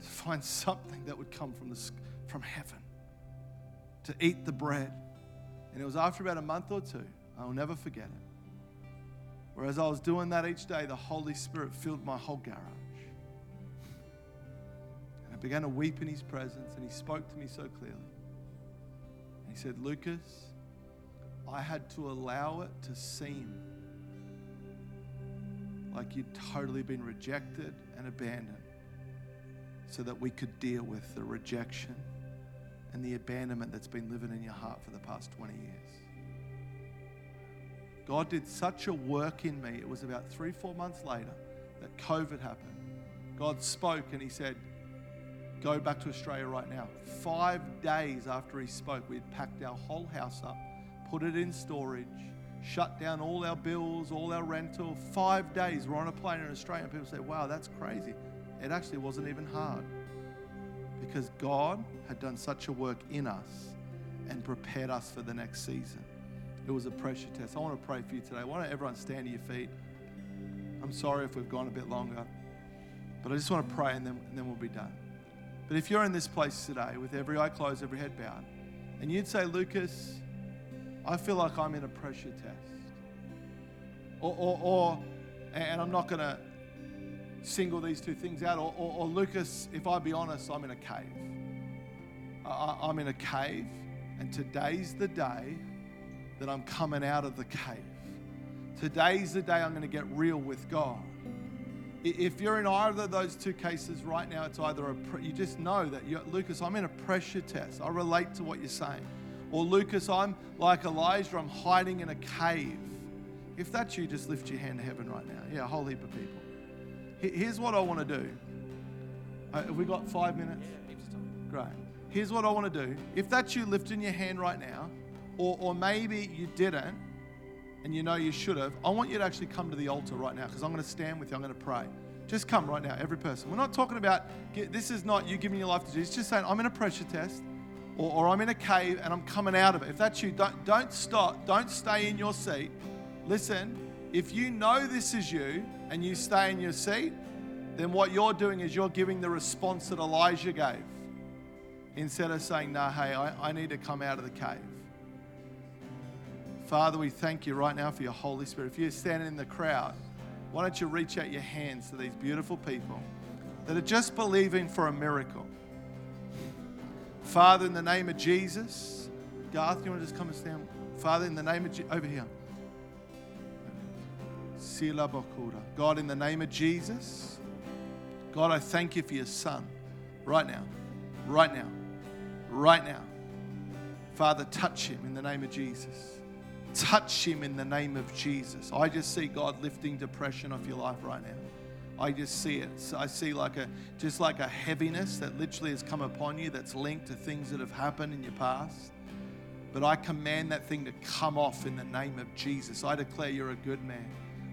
to find something that would come from, the, from heaven, to eat the bread. And it was after about a month or two, I'll never forget it. Whereas I was doing that each day, the Holy Spirit filled my whole garage. And I began to weep in His presence, and He spoke to me so clearly. And He said, Lucas, I had to allow it to seem like you'd totally been rejected and abandoned so that we could deal with the rejection and the abandonment that's been living in your heart for the past 20 years. God did such a work in me. It was about three, four months later that COVID happened. God spoke and He said, Go back to Australia right now. Five days after He spoke, we had packed our whole house up put it in storage, shut down all our bills, all our rental. Five days, we're on a plane in Australia, and people say, wow, that's crazy. It actually wasn't even hard because God had done such a work in us and prepared us for the next season. It was a pressure test. I want to pray for you today. Why don't everyone stand to your feet? I'm sorry if we've gone a bit longer, but I just want to pray and then, and then we'll be done. But if you're in this place today with every eye closed, every head bowed, and you'd say, Lucas, I feel like I'm in a pressure test. Or, or, or and I'm not going to single these two things out, or, or, or, Lucas, if I be honest, I'm in a cave. I, I'm in a cave, and today's the day that I'm coming out of the cave. Today's the day I'm going to get real with God. If you're in either of those two cases right now, it's either a you just know that Lucas, I'm in a pressure test. I relate to what you're saying. Or Lucas, I'm like Elijah, I'm hiding in a cave. If that's you, just lift your hand to heaven right now. Yeah, a whole heap of people. Here's what I want to do. Uh, have we got five minutes? Great. Here's what I want to do. If that's you lifting your hand right now, or, or maybe you didn't, and you know you should have, I want you to actually come to the altar right now because I'm going to stand with you. I'm going to pray. Just come right now, every person. We're not talking about, this is not you giving your life to Jesus. It's Just saying, I'm in a pressure test or, or I'm in a cave and I'm coming out of it. If that's you, don't, don't stop. Don't stay in your seat. Listen, if you know this is you and you stay in your seat, then what you're doing is you're giving the response that Elijah gave instead of saying, no, hey, I, I need to come out of the cave. Father, we thank you right now for your Holy Spirit. If you're standing in the crowd, why don't you reach out your hands to these beautiful people that are just believing for a miracle? Father, in the name of Jesus, Garth, you want to just come and stand? Father, in the name of Jesus, over here. God, in the name of Jesus, God, I thank you for your son right now, right now, right now. Father, touch him in the name of Jesus. Touch him in the name of Jesus. I just see God lifting depression off your life right now. I just see it. I see like a just like a heaviness that literally has come upon you that's linked to things that have happened in your past. But I command that thing to come off in the name of Jesus. I declare you're a good man.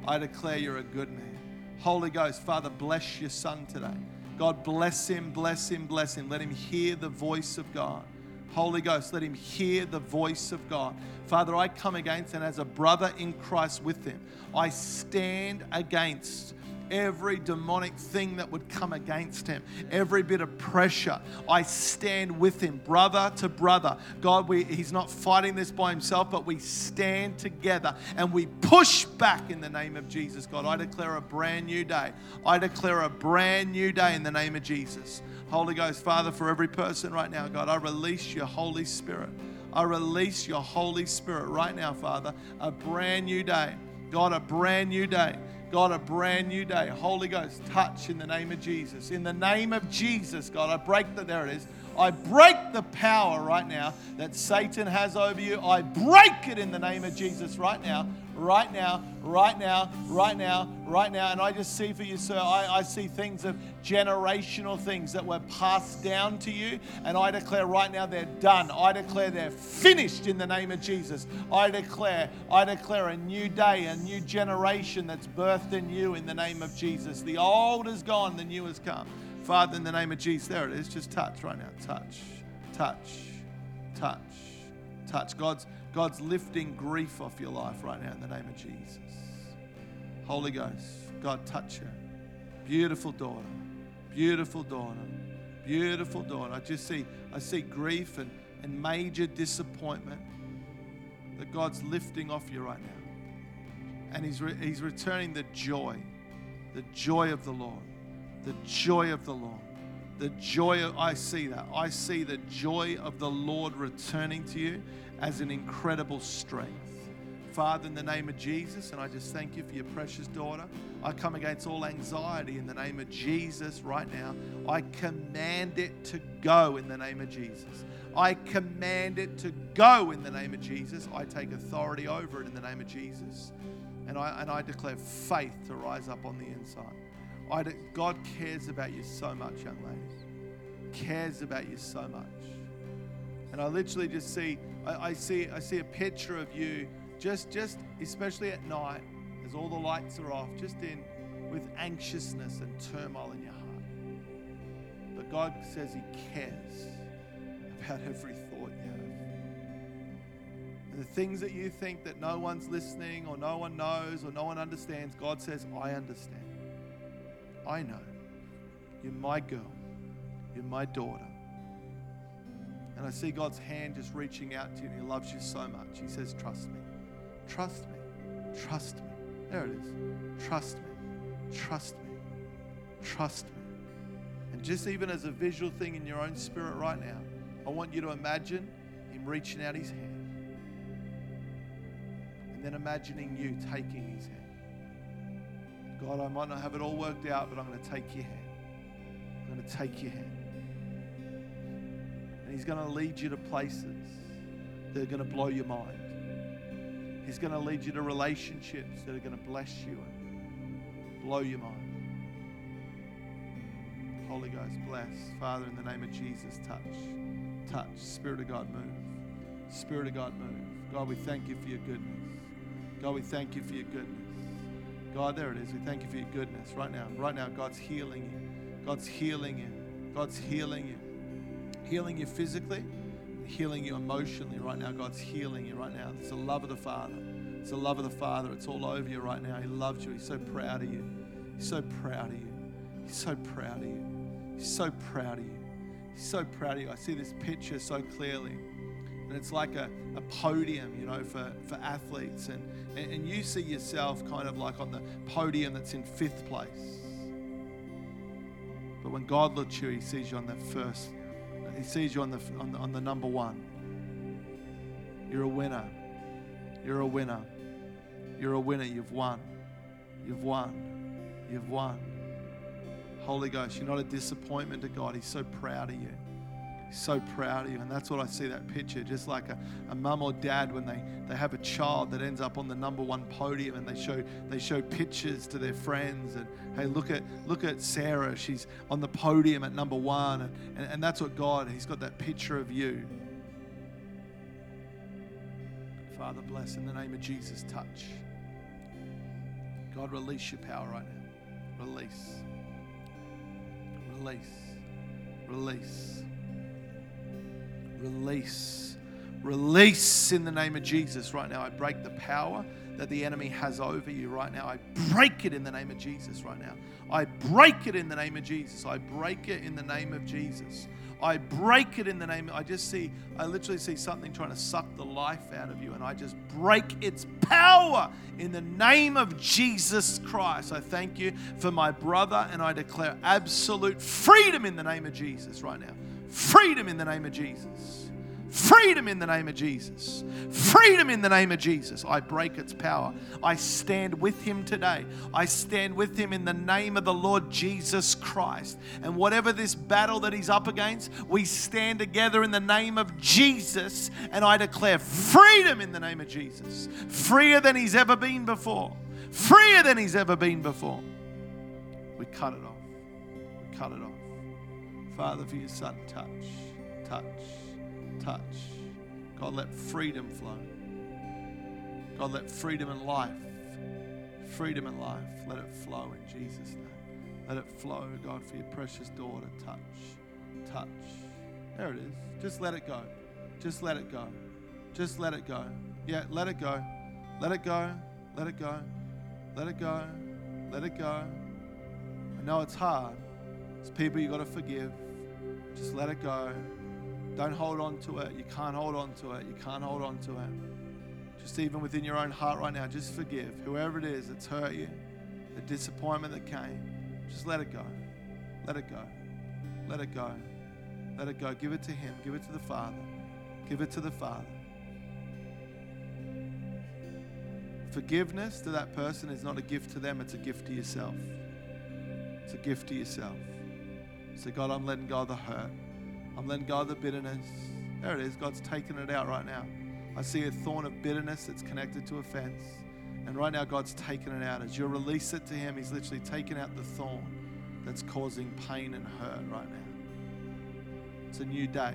I declare you're a good man. Holy Ghost, Father, bless your son today. God bless him, bless him, bless him. Let him hear the voice of God. Holy Ghost, let him hear the voice of God. Father, I come against, and as a brother in Christ with him, I stand against every demonic thing that would come against him, every bit of pressure. I stand with him, brother to brother. God, we, he's not fighting this by himself, but we stand together and we push back in the name of Jesus. God, I declare a brand new day. I declare a brand new day in the name of Jesus. Holy Ghost, Father, for every person right now, God, I release your Holy Spirit. I release your Holy Spirit right now, Father. A brand new day. God, a brand new day. God, a brand new day. Holy Ghost, touch in the name of Jesus. In the name of Jesus, God, I break the, there it is. I break the power right now that Satan has over you. I break it in the name of Jesus right now right now, right now, right now, right now. And I just see for you, sir, I, I see things of generational things that were passed down to you. And I declare right now they're done. I declare they're finished in the name of Jesus. I declare, I declare a new day, a new generation that's birthed in you in the name of Jesus. The old is gone, the new has come. Father, in the name of Jesus, there it is. Just touch right now. Touch, touch, touch, touch. God's God's lifting grief off your life right now in the name of Jesus. Holy Ghost, God, touch her. Beautiful daughter. Beautiful daughter. Beautiful daughter. I just see, I see grief and, and major disappointment that God's lifting off you right now. And He's, re- he's returning the joy, the joy of the Lord, the joy of the Lord. The joy of, I see that. I see the joy of the Lord returning to you as an incredible strength. Father, in the name of Jesus, and I just thank you for your precious daughter. I come against all anxiety in the name of Jesus right now. I command it to go in the name of Jesus. I command it to go in the name of Jesus. I take authority over it in the name of Jesus. And I, and I declare faith to rise up on the inside. I de- God cares about you so much, young ladies. Cares about you so much. And I literally just see, I, I see, I see a picture of you just, just especially at night, as all the lights are off, just in with anxiousness and turmoil in your heart. But God says He cares about every thought you have. And the things that you think that no one's listening or no one knows or no one understands, God says, I understand. I know. You're my girl. You're my daughter. And I see God's hand just reaching out to you, and He loves you so much. He says, Trust me. Trust me. Trust me. There it is. Trust me. Trust me. Trust me. And just even as a visual thing in your own spirit right now, I want you to imagine Him reaching out His hand. And then imagining you taking His hand. God, I might not have it all worked out, but I'm going to take your hand. I'm going to take your hand. He's going to lead you to places that are going to blow your mind. He's going to lead you to relationships that are going to bless you and blow your mind. Holy Ghost, bless. Father, in the name of Jesus, touch. Touch. Spirit of God, move. Spirit of God, move. God, we thank you for your goodness. God, we thank you for your goodness. God, there it is. We thank you for your goodness right now. Right now, God's healing you. God's healing you. God's healing you. Healing you physically, healing you emotionally right now. God's healing you right now. It's the love of the Father. It's the love of the Father. It's all over you right now. He loves you. He's so proud of you. He's so proud of you. He's so proud of you. He's so proud of you. He's so proud of you. I see this picture so clearly. And it's like a, a podium, you know, for, for athletes. And, and, and you see yourself kind of like on the podium that's in fifth place. But when God looks you, He sees you on the first. He sees you on the, on the, on the number one. You're a winner. You're a winner. You're a winner. You've won. You've won. You've won. Holy Ghost, you're not a disappointment to God. He's so proud of you. So proud of you. And that's what I see that picture, just like a, a mum or dad when they, they have a child that ends up on the number one podium and they show they show pictures to their friends and hey, look at look at Sarah. She's on the podium at number one. And, and, and that's what God, He's got that picture of you. Father, bless in the name of Jesus, touch. God, release your power right now. Release. Release. Release. Release. Release in the name of Jesus right now. I break the power that the enemy has over you right now. I break it in the name of Jesus right now. I break it in the name of Jesus. I break it in the name of Jesus. I break it in the name. I just see, I literally see something trying to suck the life out of you, and I just break its power in the name of Jesus Christ. I thank you for my brother, and I declare absolute freedom in the name of Jesus right now. Freedom in the name of Jesus. Freedom in the name of Jesus. Freedom in the name of Jesus. I break its power. I stand with him today. I stand with him in the name of the Lord Jesus Christ. And whatever this battle that he's up against, we stand together in the name of Jesus. And I declare freedom in the name of Jesus. Freer than he's ever been before. Freer than he's ever been before. We cut it off. We cut it off. Father, for your son, touch, touch touch. God, let freedom flow. God, let freedom and life, freedom and life, let it flow in Jesus' name. Let it flow, God, for your precious daughter. Touch, touch. There it is. Just let it go. Just let it go. Just let it go. Yeah, let it go. Let it go. Let it go. Let it go. Let it go. I know it's hard. It's people you got to forgive. Just let it go. Don't hold on to it. You can't hold on to it. You can't hold on to it. Just even within your own heart right now, just forgive whoever it is that's hurt you, the disappointment that came. Just let it go. Let it go. Let it go. Let it go. Give it to Him. Give it to the Father. Give it to the Father. Forgiveness to that person is not a gift to them, it's a gift to yourself. It's a gift to yourself. So, God, I'm letting go of the hurt. I'm letting go of the bitterness. There it is. God's taking it out right now. I see a thorn of bitterness that's connected to offense. And right now, God's taking it out. As you release it to Him, He's literally taking out the thorn that's causing pain and hurt right now. It's a new day.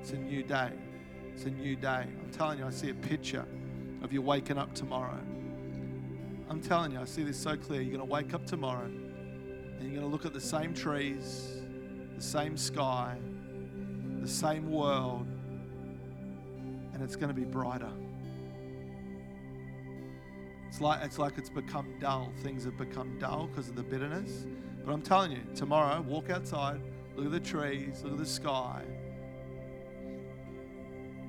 It's a new day. It's a new day. I'm telling you, I see a picture. of you waking up tomorrow. I'm telling you, I see this so clear. You're going to wake up tomorrow and you're going to look at the same trees, the same sky, the same world, and it's going to be brighter. It's like, it's like it's become dull. Things have become dull because of the bitterness. But I'm telling you, tomorrow, walk outside, look at the trees, look at the sky,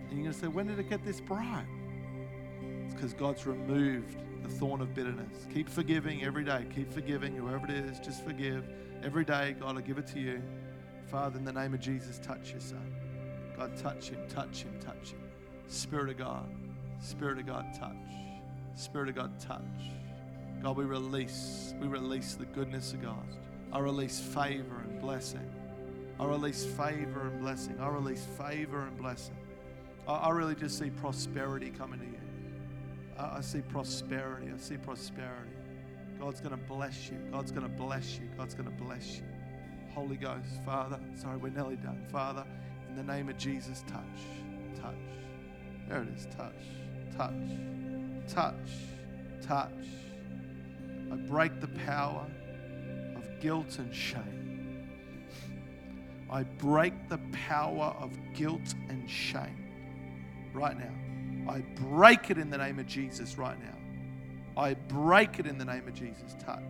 and you're going to say, When did it get this bright? It's because God's removed the thorn of bitterness. Keep forgiving every day. Keep forgiving whoever it is. Just forgive. Every day, God will give it to you. Father, in the name of Jesus, touch your son. God, touch him, touch him, touch him. Spirit of God, Spirit of God, touch. Spirit of God, touch. God, we release, we release the goodness of God. I release favor and blessing. I release favor and blessing. I release favor and blessing. I, I really just see prosperity coming to you. I, I see prosperity. I see prosperity. God's going to bless you. God's going to bless you. God's going to bless you. Holy Ghost, Father, sorry, we're nearly done. Father, in the name of Jesus, touch, touch. There it is, touch, touch, touch, touch. I break the power of guilt and shame. I break the power of guilt and shame right now. I break it in the name of Jesus right now. I break it in the name of Jesus. Touch,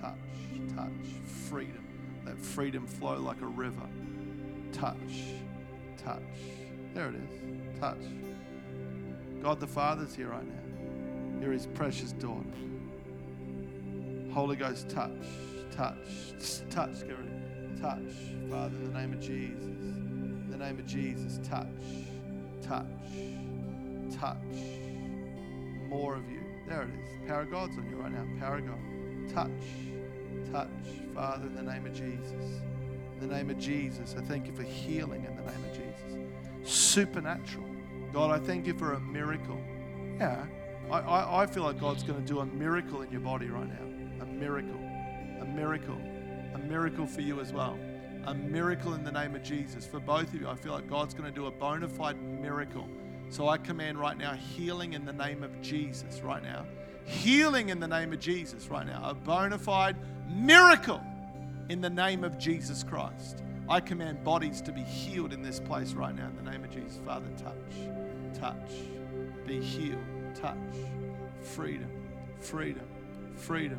touch, touch. Freedom. Let freedom flow like a river. Touch, touch. There it is. Touch. God the Father's here right now. You're his precious daughter. Holy Ghost, touch, touch, touch, Gary. Touch, Father, in the name of Jesus. In the name of Jesus, touch, touch, touch. More of you. There it is. Power of God's on you right now. Power of God. Touch, touch, Father, in the name of Jesus. In the name of Jesus, I thank you for healing in the name of Jesus. Supernatural. God, I thank you for a miracle. Yeah, I, I, I feel like God's going to do a miracle in your body right now. A miracle. A miracle. A miracle for you as well. A miracle in the name of Jesus. For both of you, I feel like God's going to do a bona fide miracle. So I command right now healing in the name of Jesus right now. Healing in the name of Jesus right now. A bona fide miracle in the name of Jesus Christ. I command bodies to be healed in this place right now in the name of Jesus. Father, touch, touch, be healed, touch, freedom, freedom, freedom,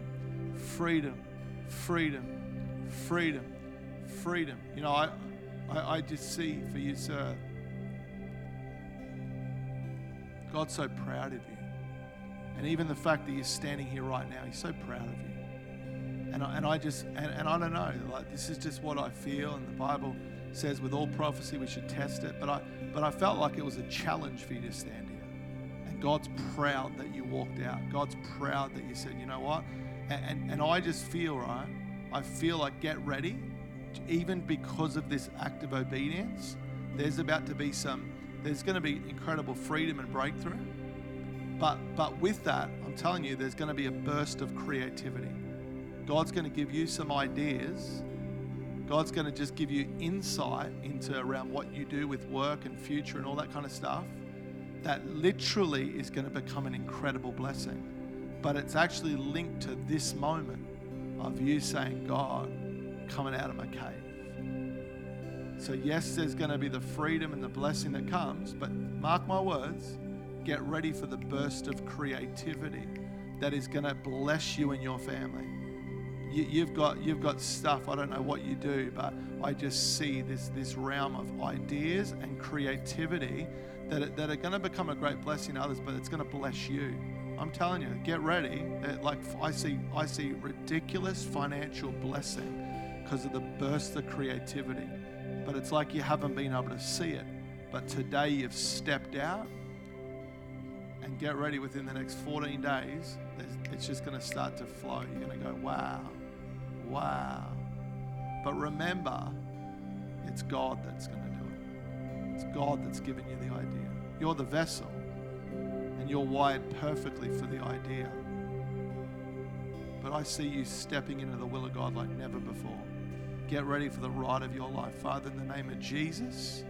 freedom, freedom, freedom, freedom. You know, I, I, I just see for you, sir, God's so proud of you. And even the fact that you're standing here right now, He's so proud of you. And I, and I just, and, and I don't know, like this is just what I feel. And the Bible says with all prophecy we should test it. But I, but I felt like it was a challenge for you to stand here. And God's proud that you walked out. God's proud that you said, you know what? And, and, and I just feel, right? I feel like get ready, even because of this act of obedience. There's about to be some, there's going to be incredible freedom and breakthrough. But, but with that, I'm telling you, there's going to be a burst of creativity. God's going to give you some ideas. God's going to just give you insight into around what you do with work and future and all that kind of stuff that literally is going to become an incredible blessing. But it's actually linked to this moment of you saying, God, coming out of my cave. So, yes, there's going to be the freedom and the blessing that comes, but mark my words, get ready for the burst of creativity that is going to bless you and your family. You, have got you've got stuff. I don't know what you do, but I just see this this realm of ideas and creativity that that are going to become a great blessing to others, but it's going to bless you. I'm telling you, get ready. Uh, like I see I see ridiculous financial blessing because of the burst of creativity, but it's like you haven't been able to see it. But today you've stepped out and get ready within the next 14 days, it's just going to start to flow. You're going to go, wow, wow. But remember, it's God that's going to do it. It's God that's given you the idea. You're the vessel, and you're wired perfectly for the idea. But I see you stepping into the will of God like never before. Get ready for the ride of your life. Father, in the name of Jesus,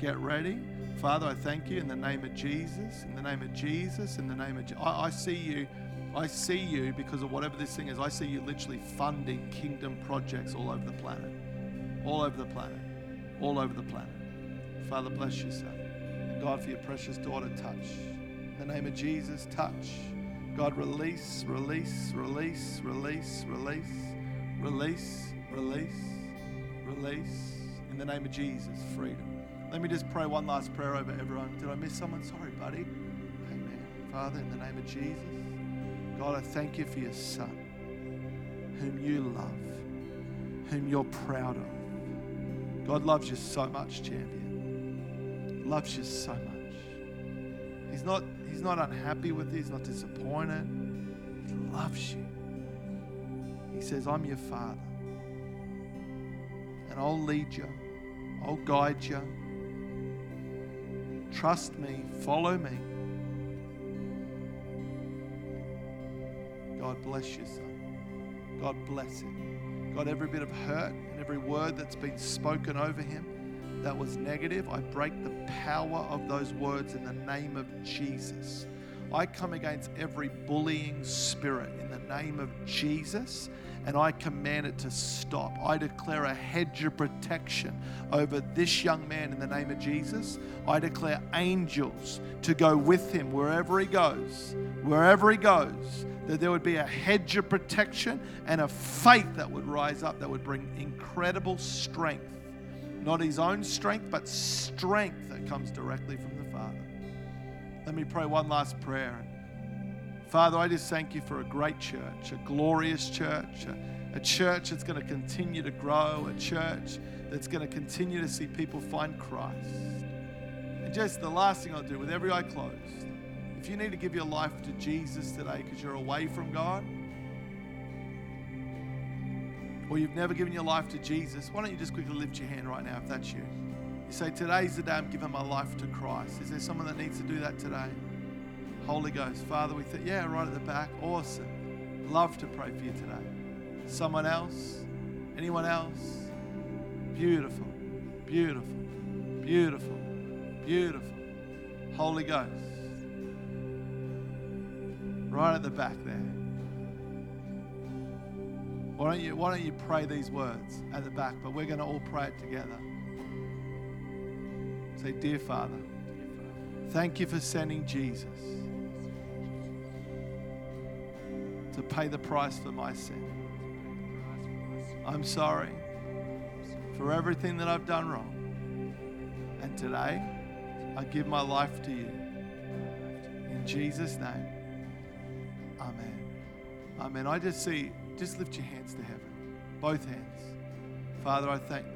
Get ready. Father, I thank you in the name of Jesus, in the name of Jesus, in the name of Je- I, I see you. I see you because of whatever this thing is. I see you literally funding kingdom projects all over the planet. All over the planet. All over the planet. Father, bless you, son. And God, for your precious daughter, touch. In the name of Jesus, touch. God, release, release, release, release, release, release, release, release. In the name of Jesus, freedom. Let me just pray one last prayer over everyone. Did I miss someone? Sorry, buddy. Amen. Father, in the name of Jesus, God, I thank you for your son, whom you love, whom you're proud of. God loves you so much, champion. Loves you so much. He's not, he's not unhappy with you, he's not disappointed. He loves you. He says, I'm your father. And I'll lead you. I'll guide you. Trust me, follow me. God bless you, son. God bless him. God, every bit of hurt and every word that's been spoken over him that was negative, I break the power of those words in the name of Jesus. I come against every bullying spirit in the name of Jesus and I command it to stop. I declare a hedge of protection over this young man in the name of Jesus. I declare angels to go with him wherever he goes, wherever he goes, that there would be a hedge of protection and a faith that would rise up that would bring incredible strength. Not his own strength, but strength that comes directly from the Father. Let me pray one last prayer. Father, I just thank you for a great church, a glorious church, a, a church that's going to continue to grow, a church that's going to continue to see people find Christ. And just the last thing I'll do with every eye closed, if you need to give your life to Jesus today because you're away from God, or you've never given your life to Jesus, why don't you just quickly lift your hand right now if that's you? You say, Today's the day I'm giving my life to Christ. Is there someone that needs to do that today? Holy Ghost, Father, we think, yeah, right at the back. Awesome. Love to pray for you today. Someone else? Anyone else? Beautiful, beautiful, beautiful, beautiful. Holy Ghost. Right at the back there. Why don't you, why don't you pray these words at the back? But we're going to all pray it together. Say, Dear Father, thank you for sending Jesus to pay the price for my sin. I'm sorry for everything that I've done wrong. And today, I give my life to you. In Jesus' name, Amen. Amen. I just see, just lift your hands to heaven, both hands. Father, I thank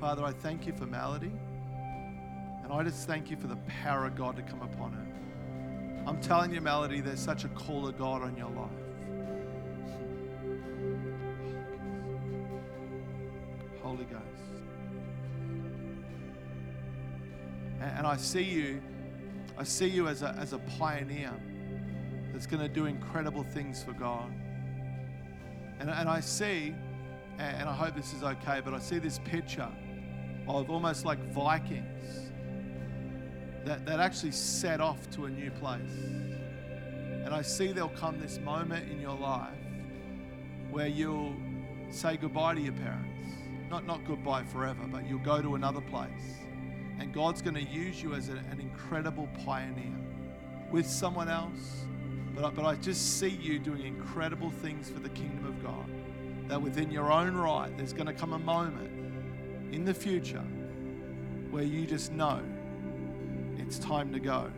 Father, I thank you for Melody. And I just thank you for the power of God to come upon her. I'm telling you, Melody, there's such a call of God on your life. Holy Ghost. And, I see you, I see you as a, as a pioneer that's going to do incredible things for God. And, and I see, and I hope this is okay, but I see this picture of almost like Vikings that, that actually set off to a new place. And I see there'll come this moment in your life where you'll say goodbye to your parents. Not, not goodbye forever, but you'll go to another place. And God's going to use you as a- an incredible pioneer with someone else. But I, but I just see you doing incredible things for the kingdom of God. That within your own right, there's going to come a moment in the future where you just know it's time to go.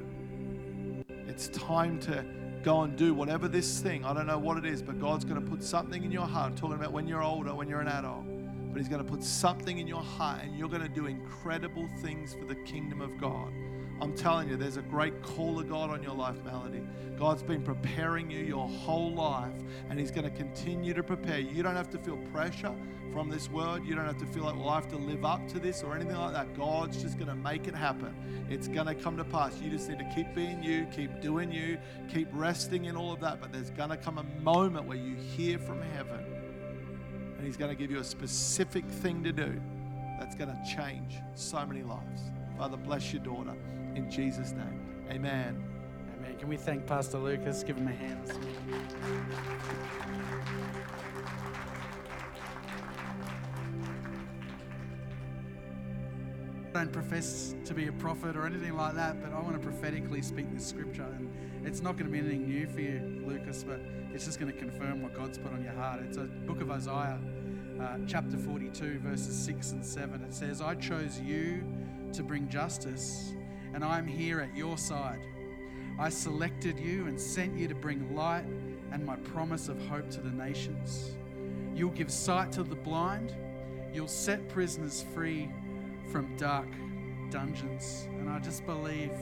It's time to go and do whatever this thing, I don't know what it is, but God's going to put something in your heart. I'm talking about when you're older, when you're an adult. But He's going to put something in your heart and you're going to do incredible things for the kingdom of God. I'm telling you, there's a great call of God on your life, Melody. God's been preparing you your whole life, and He's going to continue to prepare you. You don't have to feel pressure from this world. You don't have to feel like, well, I have to live up to this or anything like that. God's just going to make it happen. It's going to come to pass. You just need to keep being you, keep doing you, keep resting in all of that. But there's going to come a moment where you hear from heaven, and He's going to give you a specific thing to do that's going to change so many lives. Father, bless your daughter in Jesus' name. Amen. Amen. Can we thank Pastor Lucas? Give him a hand. I don't profess to be a prophet or anything like that, but I want to prophetically speak this scripture. And it's not going to be anything new for you, Lucas, but it's just going to confirm what God's put on your heart. It's a book of Isaiah, uh, chapter 42, verses 6 and 7. It says, I chose you to bring justice, and I'm here at your side. I selected you and sent you to bring light and my promise of hope to the nations. You'll give sight to the blind, you'll set prisoners free from dark dungeons. And I just believe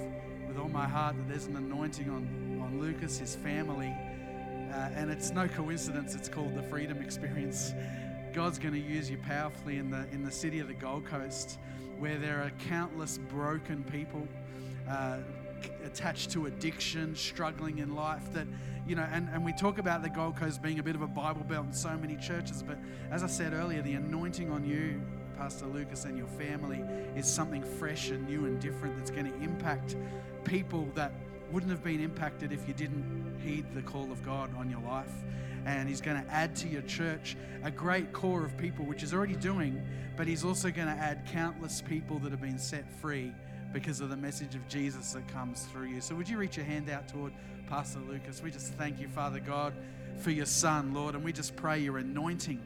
with all my heart that there's an anointing on, on Lucas, his family. Uh, and it's no coincidence it's called the Freedom Experience. God's going to use you powerfully in the, in the city of the Gold Coast where there are countless broken people. Uh, attached to addiction, struggling in life. That, you know, and, and we talk about the Gold Coast being a bit of a Bible belt in so many churches, but as I said earlier, the anointing on you, Pastor Lucas, and your family is something fresh and new and different that's going to impact people that wouldn't have been impacted if you didn't heed the call of God on your life. And He's going to add to your church a great core of people, which He's already doing, but He's also going to add countless people that have been set free because of the message of Jesus that comes through you. So, would you reach your hand out toward Pastor Lucas? We just thank you, Father God, for your son, Lord, and we just pray your anointing,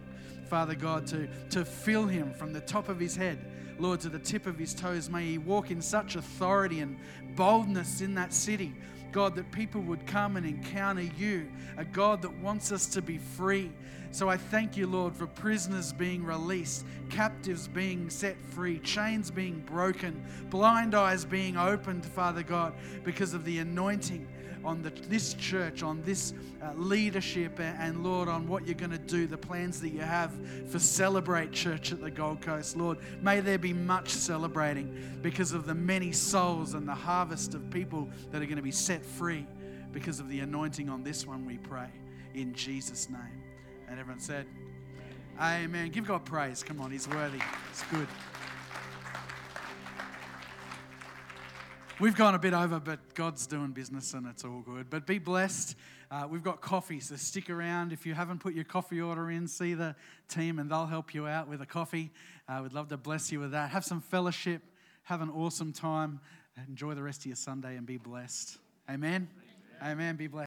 Father God, to, to fill him from the top of his head, Lord, to the tip of his toes. May he walk in such authority and boldness in that city. God, that people would come and encounter you, a God that wants us to be free. So I thank you, Lord, for prisoners being released, captives being set free, chains being broken, blind eyes being opened, Father God, because of the anointing on the, this church, on this uh, leadership, and, and Lord, on what you're going to do, the plans that you have for Celebrate Church at the Gold Coast. Lord, may there be much celebrating because of the many souls and the harvest of people that are going to be set free because of the anointing on this one, we pray. In Jesus' name. And everyone said, Amen. Give God praise. Come on, He's worthy. It's good. We've gone a bit over, but God's doing business and it's all good. But be blessed. Uh, we've got coffee, so stick around. If you haven't put your coffee order in, see the team and they'll help you out with a coffee. Uh, we'd love to bless you with that. Have some fellowship, have an awesome time, enjoy the rest of your Sunday and be blessed. Amen. Amen. Amen. Be blessed.